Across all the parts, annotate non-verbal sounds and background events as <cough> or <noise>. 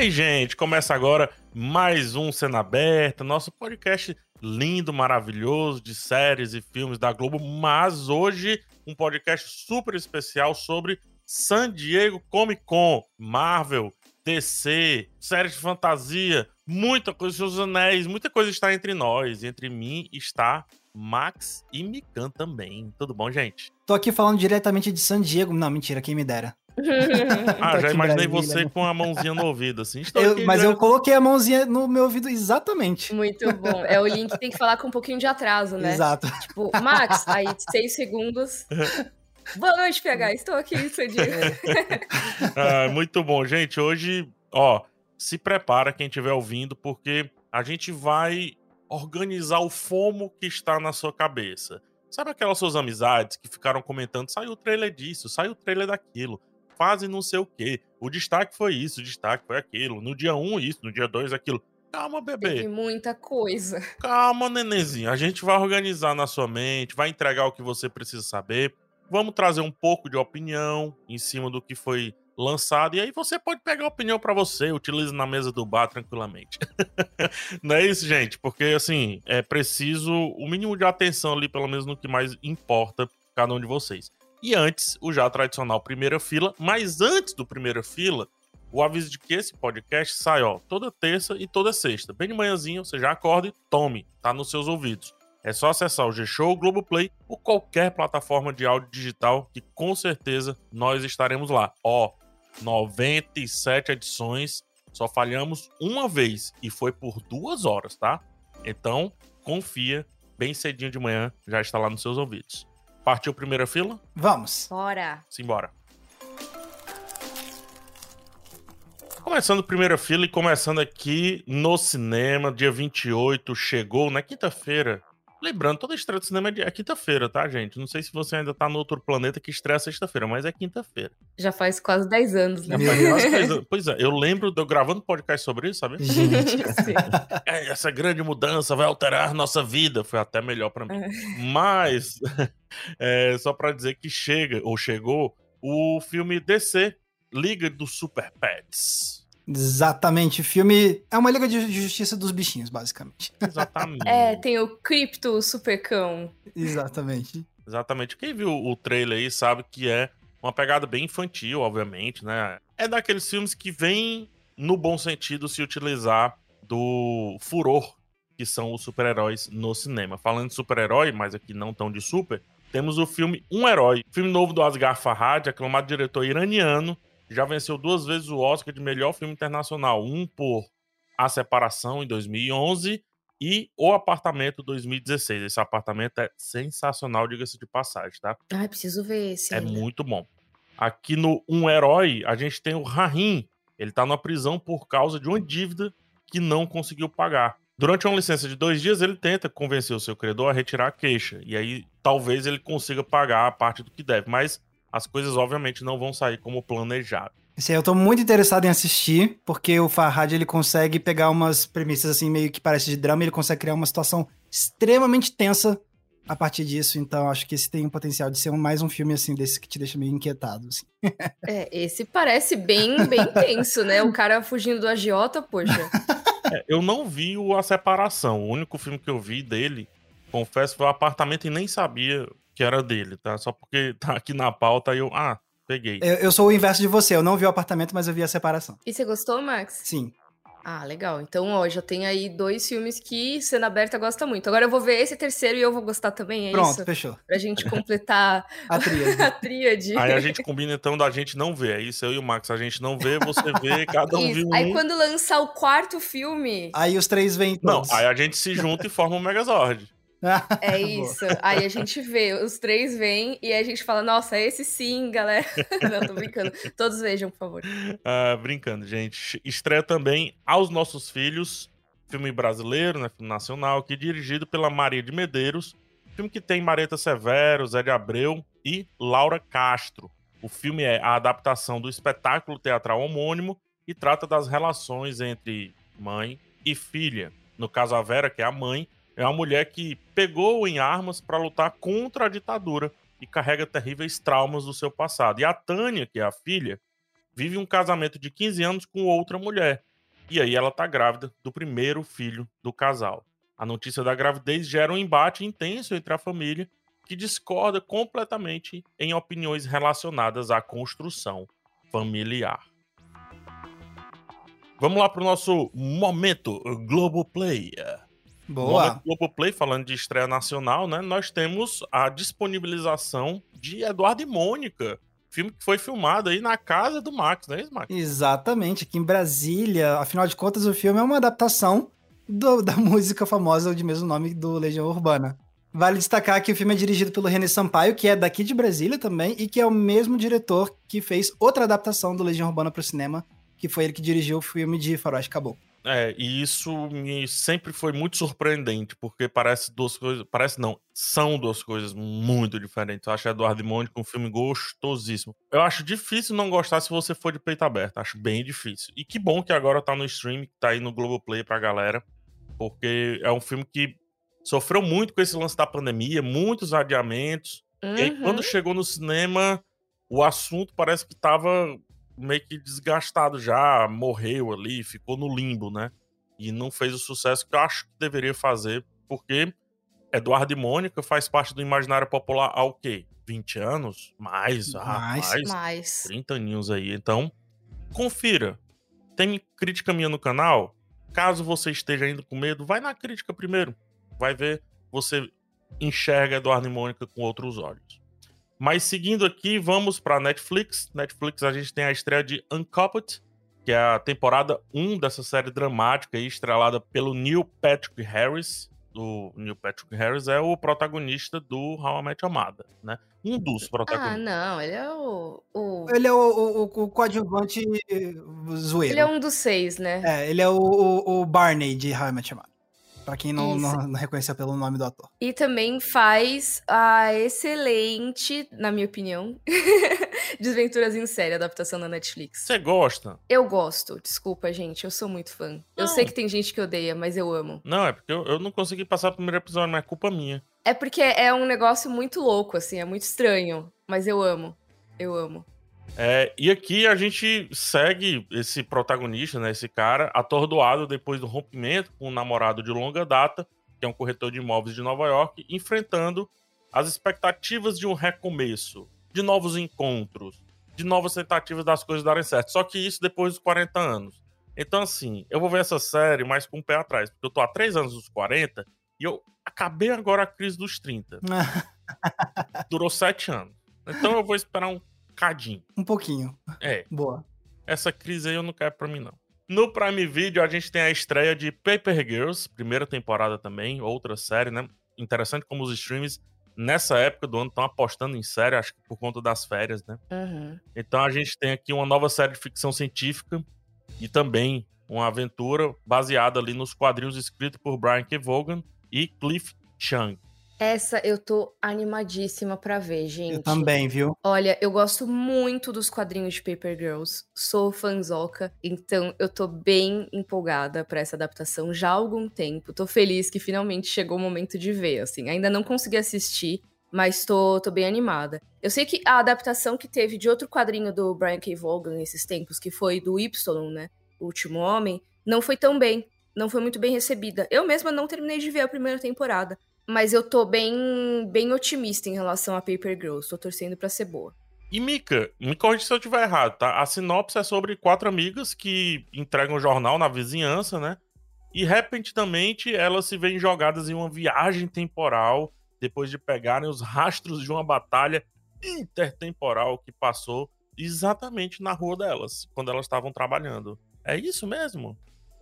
Aí, gente, começa agora mais um Cena Aberta, nosso podcast lindo, maravilhoso de séries e filmes da Globo, mas hoje um podcast super especial sobre San Diego Comic Con, Marvel, DC, séries de fantasia, muita coisa, seus anéis, muita coisa está entre nós. Entre mim está Max e Mikan também. Tudo bom, gente? Tô aqui falando diretamente de San Diego. Não, mentira, quem me dera. Ah, já imaginei você né? com a mãozinha no ouvido, assim. Eu, mas já... eu coloquei a mãozinha no meu ouvido exatamente. Muito bom. É o link tem que falar com um pouquinho de atraso, né? Exato. Tipo, Max, aí seis segundos. Boa noite, PH. Estou aqui, seu dia. <laughs> ah, muito bom, gente. Hoje, ó, se prepara quem estiver ouvindo, porque a gente vai organizar o fomo que está na sua cabeça. Sabe aquelas suas amizades que ficaram comentando, saiu o trailer disso, saiu o trailer daquilo, fazem não sei o quê. O destaque foi isso, o destaque foi aquilo. No dia 1, um, isso, no dia 2, aquilo. Calma, bebê. Tem muita coisa. Calma, nenenzinho. A gente vai organizar na sua mente, vai entregar o que você precisa saber. Vamos trazer um pouco de opinião em cima do que foi lançado. E aí você pode pegar a opinião para você, utilize na mesa do bar tranquilamente. <laughs> Não é isso, gente? Porque, assim, é preciso o mínimo de atenção ali, pelo menos no que mais importa cada um de vocês. E antes, o já tradicional primeira fila. Mas antes do primeira fila, o aviso de que esse podcast sai, ó, toda terça e toda sexta. Bem de manhãzinho, você já acorda e tome, tá nos seus ouvidos. É só acessar o G-Show, o Globoplay ou qualquer plataforma de áudio digital que com certeza nós estaremos lá. Ó, 97 edições, só falhamos uma vez e foi por duas horas, tá? Então, confia, bem cedinho de manhã já está lá nos seus ouvidos. Partiu primeira fila? Vamos. Bora. Simbora. Começando primeira fila e começando aqui no cinema, dia 28, chegou na quinta-feira, Lembrando, toda estreia do cinema é, é quinta-feira, tá, gente? Não sei se você ainda tá no outro planeta que estreia sexta-feira, mas é quinta-feira. Já faz quase 10 anos, né? <laughs> pois é, eu lembro de eu gravando podcast sobre isso, sabe? Gente. <laughs> é, essa grande mudança vai alterar nossa vida. Foi até melhor para mim. É. Mas, <laughs> é, só para dizer que chega, ou chegou, o filme DC, Liga dos Super Pets. Exatamente. O filme é uma liga de justiça dos bichinhos, basicamente. Exatamente. é, tem o Crypto Supercão. Exatamente. Exatamente. Quem viu o trailer aí sabe que é uma pegada bem infantil, obviamente, né? É daqueles filmes que vem, no bom sentido, se utilizar do furor que são os super-heróis no cinema. Falando de super-herói, mas aqui não tão de super, temos o filme Um Herói, filme novo do Asghar Farhad, aclamado diretor iraniano, já venceu duas vezes o Oscar de melhor filme internacional, um por A Separação em 2011 e O Apartamento 2016. Esse apartamento é sensacional, diga-se de passagem, tá? Ah, preciso ver esse. É ainda. muito bom. Aqui no Um Herói, a gente tem o Rahim. Ele tá na prisão por causa de uma dívida que não conseguiu pagar. Durante uma licença de dois dias, ele tenta convencer o seu credor a retirar a queixa. E aí, talvez ele consiga pagar a parte do que deve. Mas as coisas obviamente não vão sair como planejado. Esse aí eu tô muito interessado em assistir, porque o Farhad ele consegue pegar umas premissas assim meio que parece de drama, ele consegue criar uma situação extremamente tensa a partir disso, então acho que esse tem o potencial de ser mais um filme assim desse que te deixa meio inquietado, assim. <laughs> É, esse parece bem, bem tenso, né? O cara fugindo do agiota, poxa. É, eu não vi o A Separação. O único filme que eu vi dele, confesso, foi o Apartamento e nem sabia que era dele, tá? Só porque tá aqui na pauta e eu, ah, peguei. Eu, eu, sou o inverso de você, eu não vi o apartamento, mas eu vi a separação. E você gostou, Max? Sim. Ah, legal. Então, ó, já tem aí dois filmes que Cena Aberta gosta muito. Agora eu vou ver esse terceiro e eu vou gostar também, é Pronto, isso? fechou. Pra gente completar <laughs> a tríade. <laughs> a tríade. Aí a gente combina então da gente não ver. É isso, eu e o Max. A gente não vê, você vê, <laughs> cada um viu um. Aí quando lançar o quarto filme... Aí os três vêm todos. Não, aí a gente se junta e forma um Megazord. <laughs> É isso. Aí a gente vê, os três vêm e a gente fala, nossa, esse sim, galera. <laughs> Não, tô brincando. Todos vejam, por favor. Uh, brincando, gente. Estreia também Aos Nossos Filhos, filme brasileiro, né, filme nacional, que é dirigido pela Maria de Medeiros. Filme que tem Mareta Severo, Zé de Abreu e Laura Castro. O filme é a adaptação do espetáculo teatral homônimo e trata das relações entre mãe e filha. No caso, a Vera, que é a mãe, é uma mulher que pegou em armas para lutar contra a ditadura e carrega terríveis traumas do seu passado. E a Tânia, que é a filha, vive um casamento de 15 anos com outra mulher. E aí ela tá grávida do primeiro filho do casal. A notícia da gravidez gera um embate intenso entre a família, que discorda completamente em opiniões relacionadas à construção familiar. Vamos lá para o nosso momento Globoplay. Boa. Momento Globoplay, falando de estreia nacional, né? Nós temos a disponibilização de Eduardo e Mônica, filme que foi filmado aí na casa do Max, não é isso, Max? Exatamente, aqui em Brasília. Afinal de contas, o filme é uma adaptação do, <laughs> da música famosa de mesmo nome do Legião Urbana. Vale destacar que o filme é dirigido pelo René Sampaio, que é daqui de Brasília também, e que é o mesmo diretor que fez outra adaptação do Legião Urbana para o cinema, que foi ele que dirigiu o filme de Faroeste Caboclo. É, e isso me sempre foi muito surpreendente, porque parece duas coisas. Parece não, são duas coisas muito diferentes. Eu acho Eduardo e Mônica um filme gostosíssimo. Eu acho difícil não gostar se você for de peito aberto. Acho bem difícil. E que bom que agora tá no stream, tá aí no Globoplay pra galera. Porque é um filme que sofreu muito com esse lance da pandemia, muitos adiamentos. Uhum. E aí, quando chegou no cinema, o assunto parece que tava meio que desgastado já, morreu ali, ficou no limbo, né? E não fez o sucesso que eu acho que deveria fazer, porque Eduardo e Mônica faz parte do imaginário popular há o quê? 20 anos? Mais, ah, Mais. mais, Mais. 30 aninhos aí. Então, confira. Tem crítica minha no canal? Caso você esteja indo com medo, vai na crítica primeiro. Vai ver, você enxerga Eduardo e Mônica com outros olhos. Mas seguindo aqui, vamos para Netflix. Netflix a gente tem a estreia de Uncoupled, que é a temporada 1 dessa série dramática aí, estrelada pelo Neil Patrick Harris. O Neil Patrick Harris é o protagonista do How I Met Your Mother, né? Um dos Ah, protagonistas. não, ele é o. o- Ele é o, o, o- o coadjuvante zoeiro. Ele é um dos seis, né? É, ele é o, o, o Barney de How I Met Your Mother. Pra quem não, não, não reconheceu pelo nome do ator. E também faz a excelente, na minha opinião, <laughs> Desventuras em Série, adaptação da Netflix. Você gosta? Eu gosto, desculpa, gente, eu sou muito fã. Eu Não. sei que tem gente que odeia, mas eu amo. Não, é porque eu, eu não consegui passar o primeiro episódio, mas é culpa minha. É porque é um negócio muito louco, assim, é muito estranho, mas eu amo. Eu amo. É, e aqui a gente segue esse protagonista, né, esse cara, atordoado depois do rompimento com um namorado de longa data, que é um corretor de imóveis de Nova York, enfrentando as expectativas de um recomeço, de novos encontros, de novas tentativas das coisas darem certo. Só que isso depois dos 40 anos. Então, assim, eu vou ver essa série mais com o pé atrás, porque eu tô há três anos dos 40 e eu acabei agora a crise dos 30. <laughs> Durou sete anos. Então eu vou esperar um cadinho. um pouquinho. É, Boa. essa crise aí eu não quero pra mim, não. No Prime Video, a gente tem a estreia de Paper Girls, primeira temporada também, outra série, né? Interessante como os streams, nessa época do ano, estão apostando em série, acho que por conta das férias, né? Uhum. Então a gente tem aqui uma nova série de ficção científica e também uma aventura baseada ali nos quadrinhos escritos por Brian K. Vaughan e Cliff Chang. Essa eu tô animadíssima pra ver, gente. Eu também, viu? Olha, eu gosto muito dos quadrinhos de Paper Girls. Sou fanzoca, então eu tô bem empolgada pra essa adaptação já há algum tempo. Tô feliz que finalmente chegou o momento de ver, assim. Ainda não consegui assistir, mas tô, tô bem animada. Eu sei que a adaptação que teve de outro quadrinho do Brian K. Vaughan nesses tempos, que foi do Y, né? O Último Homem, não foi tão bem. Não foi muito bem recebida. Eu mesma não terminei de ver a primeira temporada. Mas eu tô bem, bem otimista em relação a Paper Girls. Tô torcendo pra ser boa. E Mika, me corrija se eu estiver errado, tá? A sinopse é sobre quatro amigas que entregam jornal na vizinhança, né? E repentinamente elas se veem jogadas em uma viagem temporal depois de pegarem os rastros de uma batalha intertemporal que passou exatamente na rua delas, quando elas estavam trabalhando. É isso mesmo?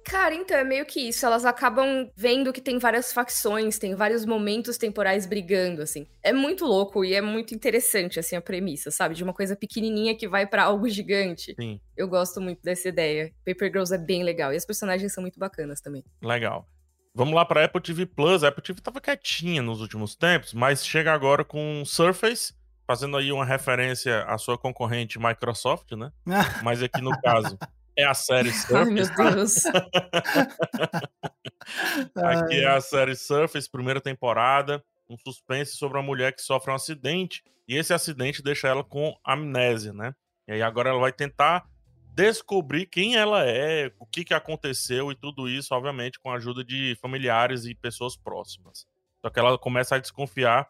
Cara, então é meio que isso. Elas acabam vendo que tem várias facções, tem vários momentos temporais brigando, assim. É muito louco e é muito interessante, assim, a premissa, sabe? De uma coisa pequenininha que vai pra algo gigante. Sim, Eu gosto muito dessa ideia. Paper Girls é bem legal e as personagens são muito bacanas também. legal. Vamos lá para Apple TV Plus. A Apple TV tava quietinha nos últimos tempos, mas chega agora com Surface, fazendo aí uma referência à sua concorrente Microsoft, né? <laughs> Mas aqui no caso é a série Ai, meu Surface. Deus. <laughs> Aqui é a série Surface, primeira temporada, um suspense sobre uma mulher que sofre um acidente e esse acidente deixa ela com amnésia, né? E aí agora ela vai tentar descobrir quem ela é, o que, que aconteceu e tudo isso, obviamente, com a ajuda de familiares e pessoas próximas. Só que ela começa a desconfiar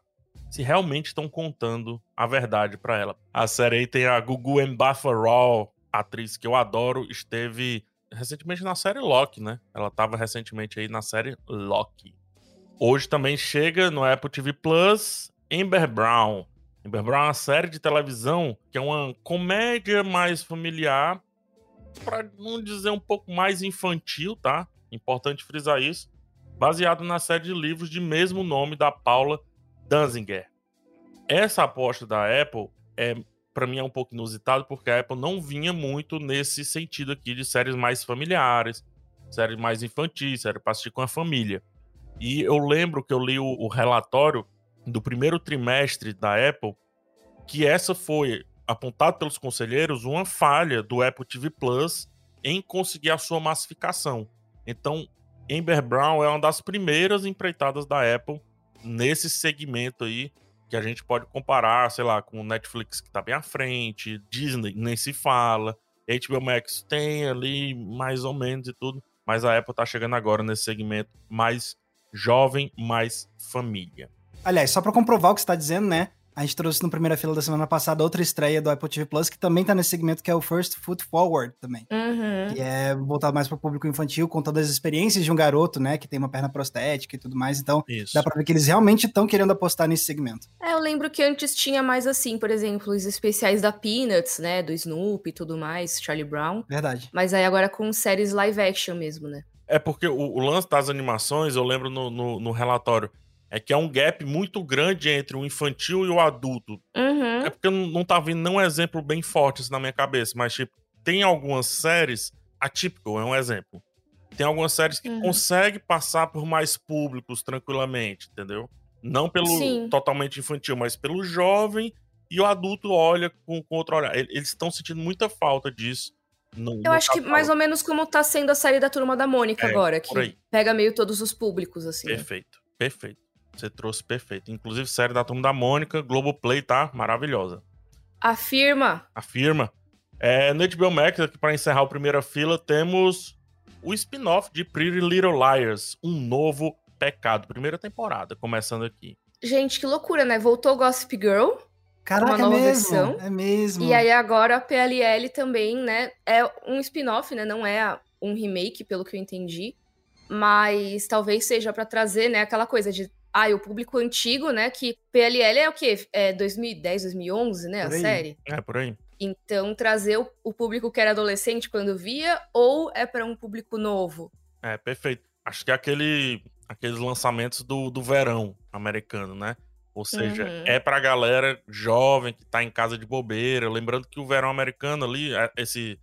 se realmente estão contando a verdade para ela. A série aí tem a Gugu Mbatha Raw, atriz que eu adoro, esteve recentemente na série Loki, né? Ela estava recentemente aí na série Loki. Hoje também chega no Apple TV Plus Amber Brown. Amber Brown é uma série de televisão que é uma comédia mais familiar, para não dizer um pouco mais infantil, tá? Importante frisar isso. Baseado na série de livros de mesmo nome da Paula Danziger. Essa aposta da Apple é para mim é um pouco inusitado porque a Apple não vinha muito nesse sentido aqui de séries mais familiares, séries mais infantis, séries para assistir com a família. E eu lembro que eu li o, o relatório do primeiro trimestre da Apple que essa foi apontado pelos conselheiros uma falha do Apple TV Plus em conseguir a sua massificação. Então, Amber Brown é uma das primeiras empreitadas da Apple nesse segmento aí que a gente pode comparar, sei lá, com o Netflix que tá bem à frente, Disney nem se fala, HBO Max tem ali mais ou menos e tudo, mas a Apple tá chegando agora nesse segmento mais jovem, mais família. Aliás, só para comprovar o que você tá dizendo, né? A gente trouxe no primeira fila da semana passada outra estreia do Apple TV Plus, que também tá nesse segmento, que é o First Foot Forward também. Uhum. Que é voltado mais para o público infantil, contando as experiências de um garoto, né? Que tem uma perna prostética e tudo mais. Então, Isso. dá pra ver que eles realmente estão querendo apostar nesse segmento. É, eu lembro que antes tinha mais assim, por exemplo, os especiais da Peanuts, né? Do Snoopy e tudo mais, Charlie Brown. Verdade. Mas aí agora com séries live action mesmo, né? É porque o, o lance das animações, eu lembro no, no, no relatório, é que é um gap muito grande entre o infantil e o adulto. Uhum. É porque eu não, tá vindo nenhum exemplo bem forte na minha cabeça, mas tipo, tem algumas séries, a Typical é um exemplo. Tem algumas séries que Uhum. consegue passar por mais públicos tranquilamente, entendeu? Não pelo Sim. totalmente infantil, mas pelo jovem e o adulto olha com, com outro olhar. Ele- Eles estão sentindo muita falta disso. No, Eu acho que mais ou menos como tá sendo a série da Turma da Mônica É, agora, que pega meio todos os públicos, assim. Perfeito, perfeito. Você trouxe perfeito. Inclusive, série da Turma da Mônica, Globoplay, tá? Maravilhosa. Afirma. Afirma. É, no HBO Max, aqui para encerrar o primeira fila, temos o spin-off de Pretty Little Liars, um novo pecado. Primeira temporada, começando aqui. Gente, que loucura, né? Voltou Gossip Girl. Caraca, Uma nova é mesmo. versão. É mesmo. E aí agora a PLL também, né? É um spin-off, né? Não é um remake, pelo que eu entendi. Mas talvez seja pra trazer, né? Aquela coisa de. Ah, o público antigo, né? Que PLL é o quê? É 2010, 2011, né? Por A aí. série. É, por aí. Então, trazer o, o público que era adolescente quando via, ou é pra um público novo? É, perfeito. Acho que é aquele, aqueles lançamentos do, do verão americano, né? Ou seja, Uhum. é pra galera jovem que tá em casa de bobeira. Lembrando que o verão americano ali, é- esse,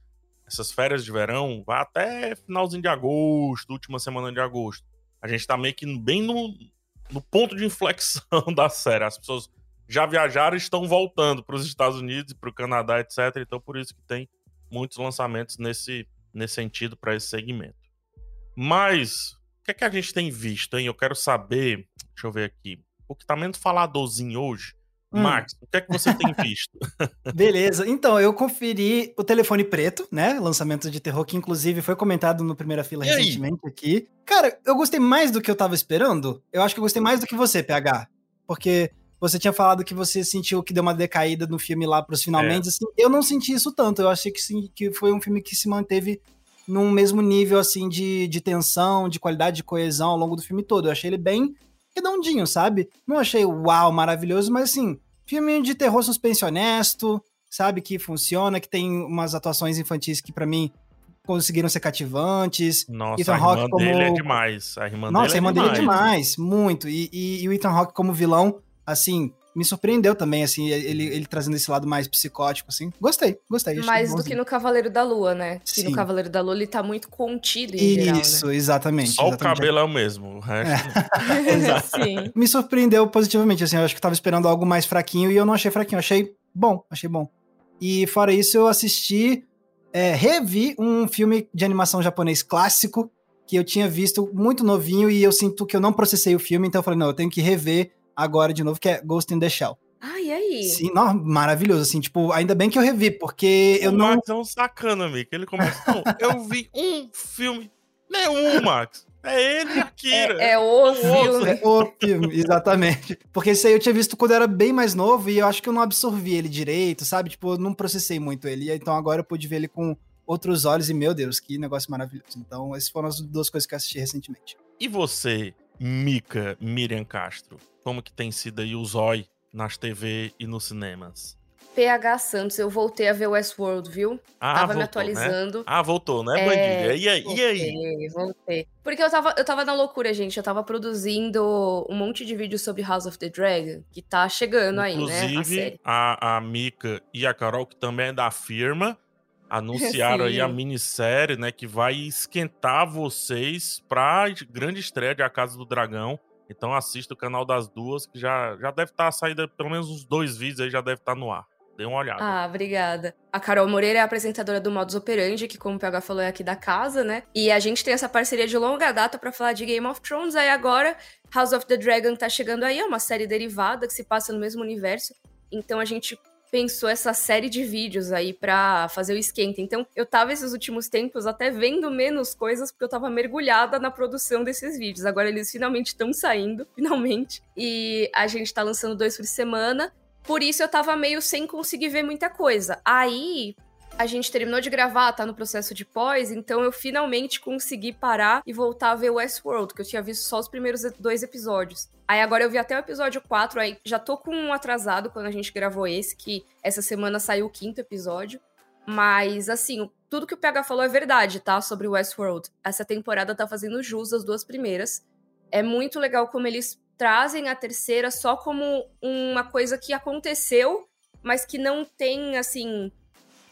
essas férias de verão, vai até finalzinho de agosto, última semana de agosto. A gente tá meio que bem no, no ponto de inflexão <laughs> da série. As pessoas já viajaram e estão voltando para os Estados Unidos, para o Canadá, etc. Então, por isso que tem muitos lançamentos nesse, nesse sentido para esse segmento. Mas, o que é que a gente tem visto, hein? Eu quero saber. Deixa eu ver aqui. O que tá menos faladorzinho hoje. Hum. Max, o que é que você tem visto? <laughs> Beleza, então eu conferi o Telefone Preto, né? Lançamento de terror que inclusive foi comentado no primeira fila E aí? recentemente aqui. Cara, eu gostei mais do que eu tava esperando. Eu acho que eu gostei mais do que você, PH. Porque você tinha falado que você sentiu que deu uma decaída no filme lá pros finalmente. Assim, eu não senti isso tanto. Eu achei que, sim, que foi um filme que se manteve num mesmo nível assim de, de tensão, de qualidade, de coesão ao longo do filme todo. Eu achei ele bem redondinho, sabe? Não achei uau, maravilhoso, mas assim, filme de terror suspense honesto, sabe? Que funciona, que tem umas atuações infantis que pra mim conseguiram ser cativantes. Nossa, Ethan a irmã Hawke dele é como- demais. A irmã Nossa, a dele irmã é dele é demais. demais, muito. E, e- e o Ethan Hawke como vilão, assim, me surpreendeu também, assim, ele, ele trazendo esse lado mais psicótico, assim. Gostei, gostei. Mais do que no Cavaleiro da Lua, né? Que Sim. no Cavaleiro da Lua ele tá muito contido em geral, Isso, exatamente. Só o exatamente. cabelo é o mesmo. O resto. né? <laughs> Exato. Sim. me surpreendeu positivamente, assim, eu acho que eu tava esperando algo mais fraquinho e eu não achei fraquinho, eu achei bom, achei bom. E fora isso, eu assisti, é, revi um filme de animação japonês clássico que eu tinha visto muito novinho e eu sinto que eu não processei o filme, então eu falei, não, eu tenho que rever agora de novo, que é Ghost in the Shell. Ah, e aí? Sim, não, maravilhoso, assim, tipo, ainda bem que eu revi, porque eu o não... Max é um sacana, amigo. Ele começa. Não, eu vi um filme. Nenhum, Max. É ele e a Kira. É, é o filme. É o filme, exatamente. Porque esse aí eu tinha visto quando eu era bem mais novo e eu acho que eu não absorvi ele direito, sabe? Tipo, eu não processei muito ele. Então agora eu pude ver ele com outros olhos e, meu Deus, que negócio maravilhoso. Então, essas foram as duas coisas que eu assisti recentemente. E você, Mika Miriam Castro? Como que tem sido aí o Zói nas TV e nos cinemas? PH Santos, eu voltei a ver Westworld, viu? Ah, tava voltou, me atualizando. Né? Ah, voltou, né, É, bandida? E aí? Voltei, E aí? voltei. Porque eu tava, eu tava na loucura, gente. Eu tava produzindo um monte de vídeos sobre House of the Dragon, que tá chegando aí, né? Inclusive, a, a Mika e a Carol, que também é da firma, anunciaram aí a Sim. minissérie, né? Que vai esquentar vocês pra grande estreia de A Casa do Dragão. Então assista o canal das duas, que já, já deve estar saída, pelo menos uns dois vídeos aí já deve estar no ar. Dê uma olhada. Ah, obrigada. A Carol Moreira é a apresentadora do Modus Operandi, que, como o PH falou, é aqui da casa, né? E a gente tem essa parceria de longa data pra falar de Game of Thrones. Aí agora, House of the Dragon tá chegando aí, é uma série derivada que se passa no mesmo universo. Então a gente pensou essa série de vídeos aí pra fazer o esquenta. Então eu tava esses últimos tempos até vendo menos coisas porque eu tava mergulhada na produção desses vídeos. Agora eles finalmente estão saindo, <laughs> finalmente. E a gente tá lançando dois por semana. Por isso eu tava meio sem conseguir ver muita coisa. Aí a gente terminou de gravar, tá no processo de pós, então eu finalmente consegui parar e voltar a ver Westworld, que eu tinha visto só os primeiros dois episódios. Aí agora eu vi até o episódio 4, aí já tô com um atrasado quando a gente gravou esse, que essa semana saiu o quinto episódio. Mas, assim, tudo que o PH falou é verdade, tá? Sobre Westworld. Essa temporada tá fazendo jus às duas primeiras. É muito legal como eles trazem a terceira só como uma coisa que aconteceu, mas que não tem, assim,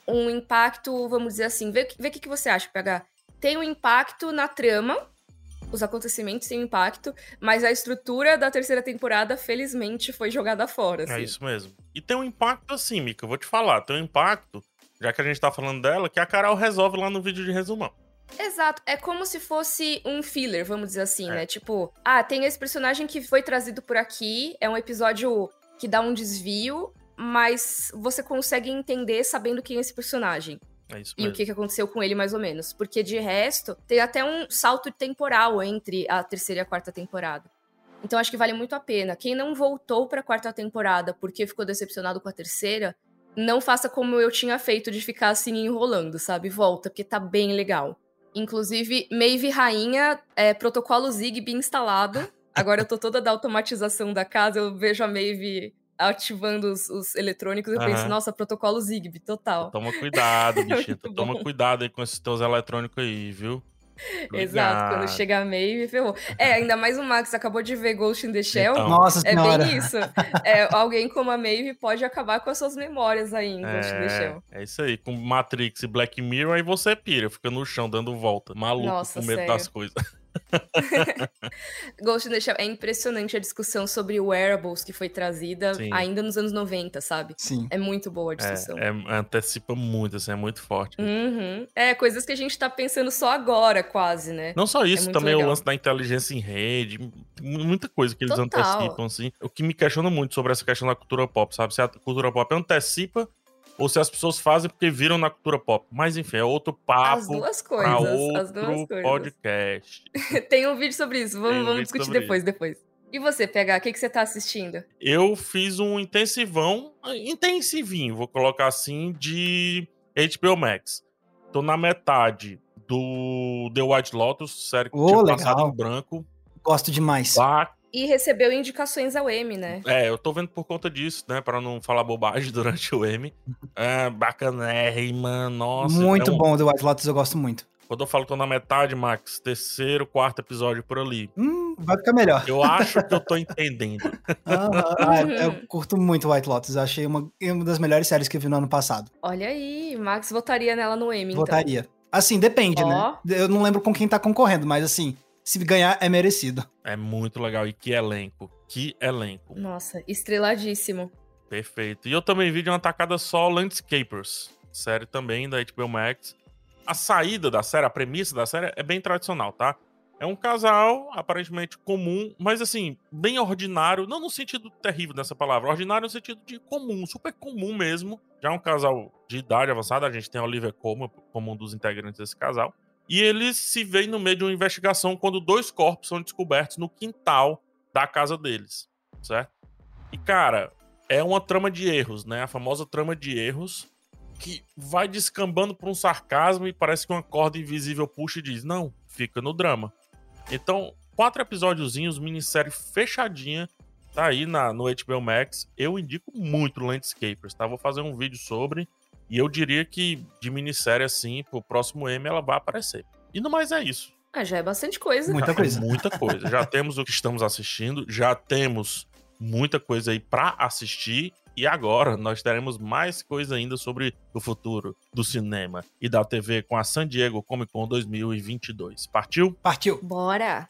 um impacto, vamos dizer assim. Vê, o que, que você acha, PH. Tem um impacto na trama, os acontecimentos têm impacto, mas a estrutura da terceira temporada, felizmente, foi jogada fora. É assim. isso mesmo. E tem um impacto assim, Mika, eu vou te falar. Tem um impacto, já que a gente tá falando dela, que a Carol resolve lá no vídeo de resumão. Exato, é como se fosse um filler, vamos dizer assim, É. né? Tipo, ah, tem esse personagem que foi trazido por aqui, é um episódio que dá um desvio, mas você consegue entender sabendo quem é esse personagem É isso e mesmo. o que, que aconteceu com ele, mais ou menos. Porque de resto, tem até um salto temporal entre a terceira e a quarta temporada. Então acho que vale muito a pena. Quem não voltou pra quarta temporada porque ficou decepcionado com a terceira, não faça como eu tinha feito de ficar assim enrolando, sabe? Volta, porque tá bem legal. Inclusive, Maeve Rainha, é, protocolo Zigbee instalado. Agora eu tô toda da automatização da casa, eu vejo a Maeve ativando os, os eletrônicos, eu penso, Aham. nossa, protocolo Zigbee, total. Toma cuidado, <laughs> bichinho. Muito Toma bom. cuidado aí com esses teus eletrônicos aí, viu? Exato, quando chega a Maeve, ferrou. É, ainda mais o Max acabou de ver Ghost in the Shell. Então. Nossa É senhora. bem isso. É, alguém como a Maeve pode acabar com as suas memórias aí em Ghost in the É, Shell. é isso aí. Com Matrix e Black Mirror, aí você pira, fica no chão dando volta. Maluco, Nossa, com medo sério. das coisas. <laughs> Ghost in the Shell é impressionante a discussão sobre wearables que foi trazida Sim. ainda nos anos 90, sabe? Sim. É muito boa a discussão. É, é- antecipa muito, assim, é muito forte. Uhum. É, coisas que a gente tá pensando só agora, quase, né? Não só isso, muito também o legal. lance da inteligência em rede, muita coisa que eles Total. antecipam, assim. O que me questiona muito sobre essa questão da cultura pop, sabe? Se a cultura pop antecipa ou se as pessoas fazem porque viram na cultura pop. Mas enfim, é outro papo As duas coisas. As duas outro coisas. podcast. <laughs> Tem um vídeo sobre isso. Vamos, um vamos discutir depois, depois. E você, PH, o que, que você tá assistindo? Eu fiz um intensivão, intensivinho, vou colocar assim, de HBO Max. Tô na metade do The White Lotus, série que Ô, tinha legal. passado em branco. Gosto demais. Ba- E recebeu indicações ao M, né? É, eu tô vendo por conta disso, né? Pra não falar bobagem <laughs> durante o M. É, bacanérrima, nossa. muito é um- bom, The White Lotus, eu gosto muito. Quando eu falo que tô na metade, Max, terceiro, quarto episódio por ali. Hum, vai ficar melhor. Eu acho que eu tô entendendo. <laughs> Ah, Uhum. eu curto muito White Lotus. Achei uma, uma das melhores séries que eu vi no ano passado. Olha aí, Max votaria nela no M, então. Votaria. Assim, depende, Ó. né? Eu não lembro com quem tá concorrendo, mas assim, se ganhar é merecido. É muito legal. E que elenco. Que elenco. Nossa, estreladíssimo. Perfeito. E eu também vi de uma tacada só Landscapers. Série também da HBO Max. A saída da série, a premissa da série é bem tradicional, tá? É um casal aparentemente comum, mas assim, bem ordinário, não no sentido terrível dessa palavra, ordinário no sentido de comum, super comum mesmo. Já é um casal de idade avançada, a gente tem a Olivia Colman como um dos integrantes desse casal. E eles se veem no meio de uma investigação quando dois corpos são descobertos no quintal da casa deles, certo? E cara, é uma trama de erros, né? A famosa trama de erros que vai descambando para um sarcasmo e parece que uma corda invisível puxa e diz: "Não, fica no drama". Então, quatro episódiozinhos, minissérie fechadinha, tá aí na, no HBO Max. Eu indico muito Landscapers, tá? Vou fazer um vídeo sobre. E eu diria que de minissérie assim, pro próximo M ela vai aparecer. E no mais é isso. Ah, já é bastante coisa. Muita Já coisa. É muita <laughs> coisa. Já temos o que estamos assistindo, já temos muita coisa aí pra assistir. E agora nós teremos mais coisa ainda sobre o futuro do cinema e da TV com a San Diego Comic Con 2022. Partiu? Partiu. Bora!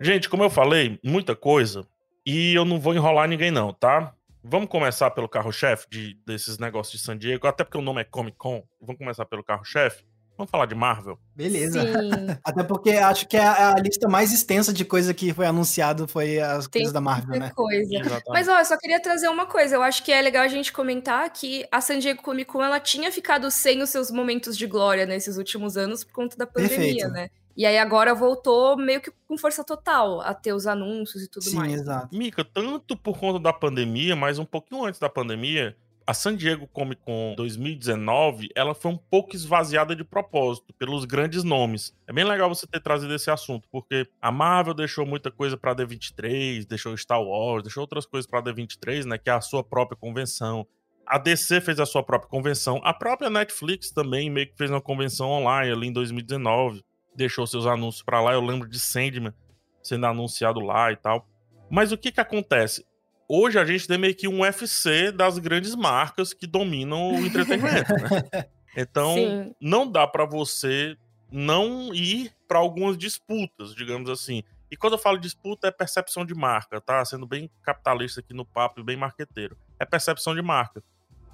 Gente, como eu falei, muita coisa. E eu não vou enrolar ninguém, não, tá? Vamos começar pelo carro-chefe de, desses negócios de San Diego, até porque o nome é Comic Con. Vamos começar pelo carro-chefe. Vamos falar de Marvel. Beleza. Sim, <laughs> Até porque acho que a, a lista mais extensa de coisa que foi anunciado foi as Tem coisas da Marvel, né? coisa. Exatamente. Mas ó, eu só queria trazer uma coisa. Eu acho que é legal a gente comentar que a San Diego Comic Con ela tinha ficado sem os seus momentos de glória nesses últimos anos por conta da pandemia, Perfeito. né? E aí agora voltou meio que com força total a ter os anúncios e tudo Sim, mais. exato. Mica, tanto por conta da pandemia, mas um pouquinho antes da pandemia, a San Diego Comic Con 2019, ela foi um pouco esvaziada de propósito pelos grandes nomes. É bem legal você ter trazido esse assunto, porque a Marvel deixou muita coisa pra D23, deixou Star Wars, deixou outras coisas pra D23, né, que é a sua própria convenção. A DC fez a sua própria convenção. A própria Netflix também meio que fez uma convenção online ali em 2019. Deixou seus anúncios pra lá. Eu lembro de Sandman sendo anunciado lá e tal. Mas o que que acontece? Hoje a gente tem meio que um UFC das grandes marcas que dominam o entretenimento, né? <laughs> Então, Sim. não dá pra você não ir pra algumas disputas, digamos assim. E quando eu falo disputa, é percepção de marca, tá? Sendo bem capitalista aqui no papo e bem marqueteiro. É percepção de marca.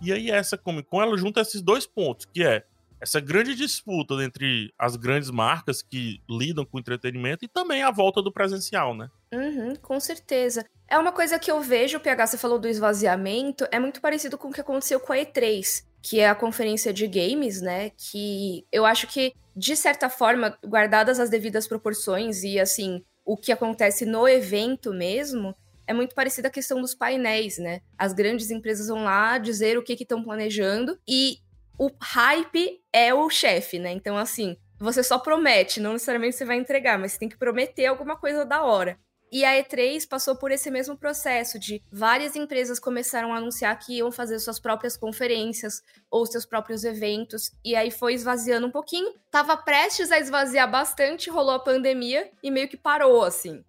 E aí essa Comic Con, ela junta esses dois pontos, que é essa grande disputa entre as grandes marcas que lidam com entretenimento e também a volta do presencial, né? Uhum, com certeza. É uma coisa que eu vejo, PH, você falou do esvaziamento, é muito parecido com o que aconteceu com a E3, que é a conferência de games, né? Que eu acho que, de certa forma, guardadas as devidas proporções e, assim, o que acontece no evento mesmo, é muito parecida a questão dos painéis, né? As grandes empresas vão lá dizer o que estão planejando e o hype é o chefe, né? Então, assim, você só promete, não necessariamente você vai entregar, mas você tem que prometer alguma coisa da hora. E a E3 passou por esse mesmo processo de várias empresas começaram a anunciar que iam fazer suas próprias conferências ou seus próprios eventos, e aí foi esvaziando um pouquinho. Tava prestes a esvaziar bastante, rolou a pandemia e meio que parou, assim.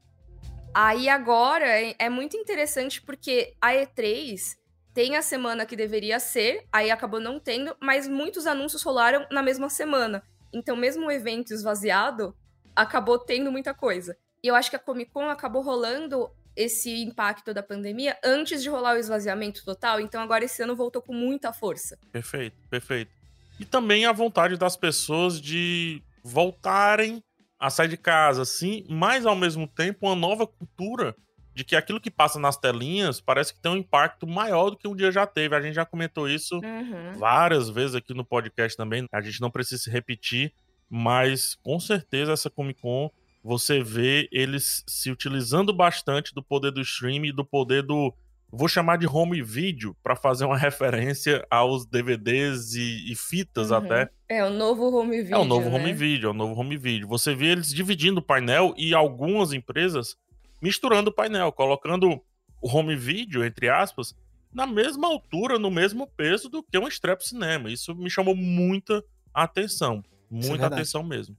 Aí agora é, é muito interessante porque a E3 tem a semana que deveria ser, aí acabou não tendo, mas muitos anúncios rolaram na mesma semana. Então, mesmo o evento esvaziado, acabou tendo muita coisa. E eu acho que a Comic Con acabou rolando esse impacto da pandemia antes de rolar o esvaziamento total, então agora esse ano voltou com muita força. Perfeito, perfeito. E também a vontade das pessoas de voltarem a sair de casa, assim, mas ao mesmo tempo uma nova cultura de que aquilo que passa nas telinhas parece que tem um impacto maior do que um dia já teve. A gente já comentou isso Uhum. várias vezes aqui no podcast também. A gente não precisa se repetir, mas com certeza essa Comic Con você vê eles se utilizando bastante do poder do stream e do poder do vou chamar de home video para fazer uma <laughs> referência aos DVDs e, e fitas Uhum. até. É o novo home video. É o novo né? home video, é o novo home video. Você vê eles dividindo o painel e algumas empresas misturando o painel, colocando o home video, entre aspas, na mesma altura, no mesmo peso do que um estreia pro cinema. Isso me chamou muita atenção. Muita é atenção mesmo.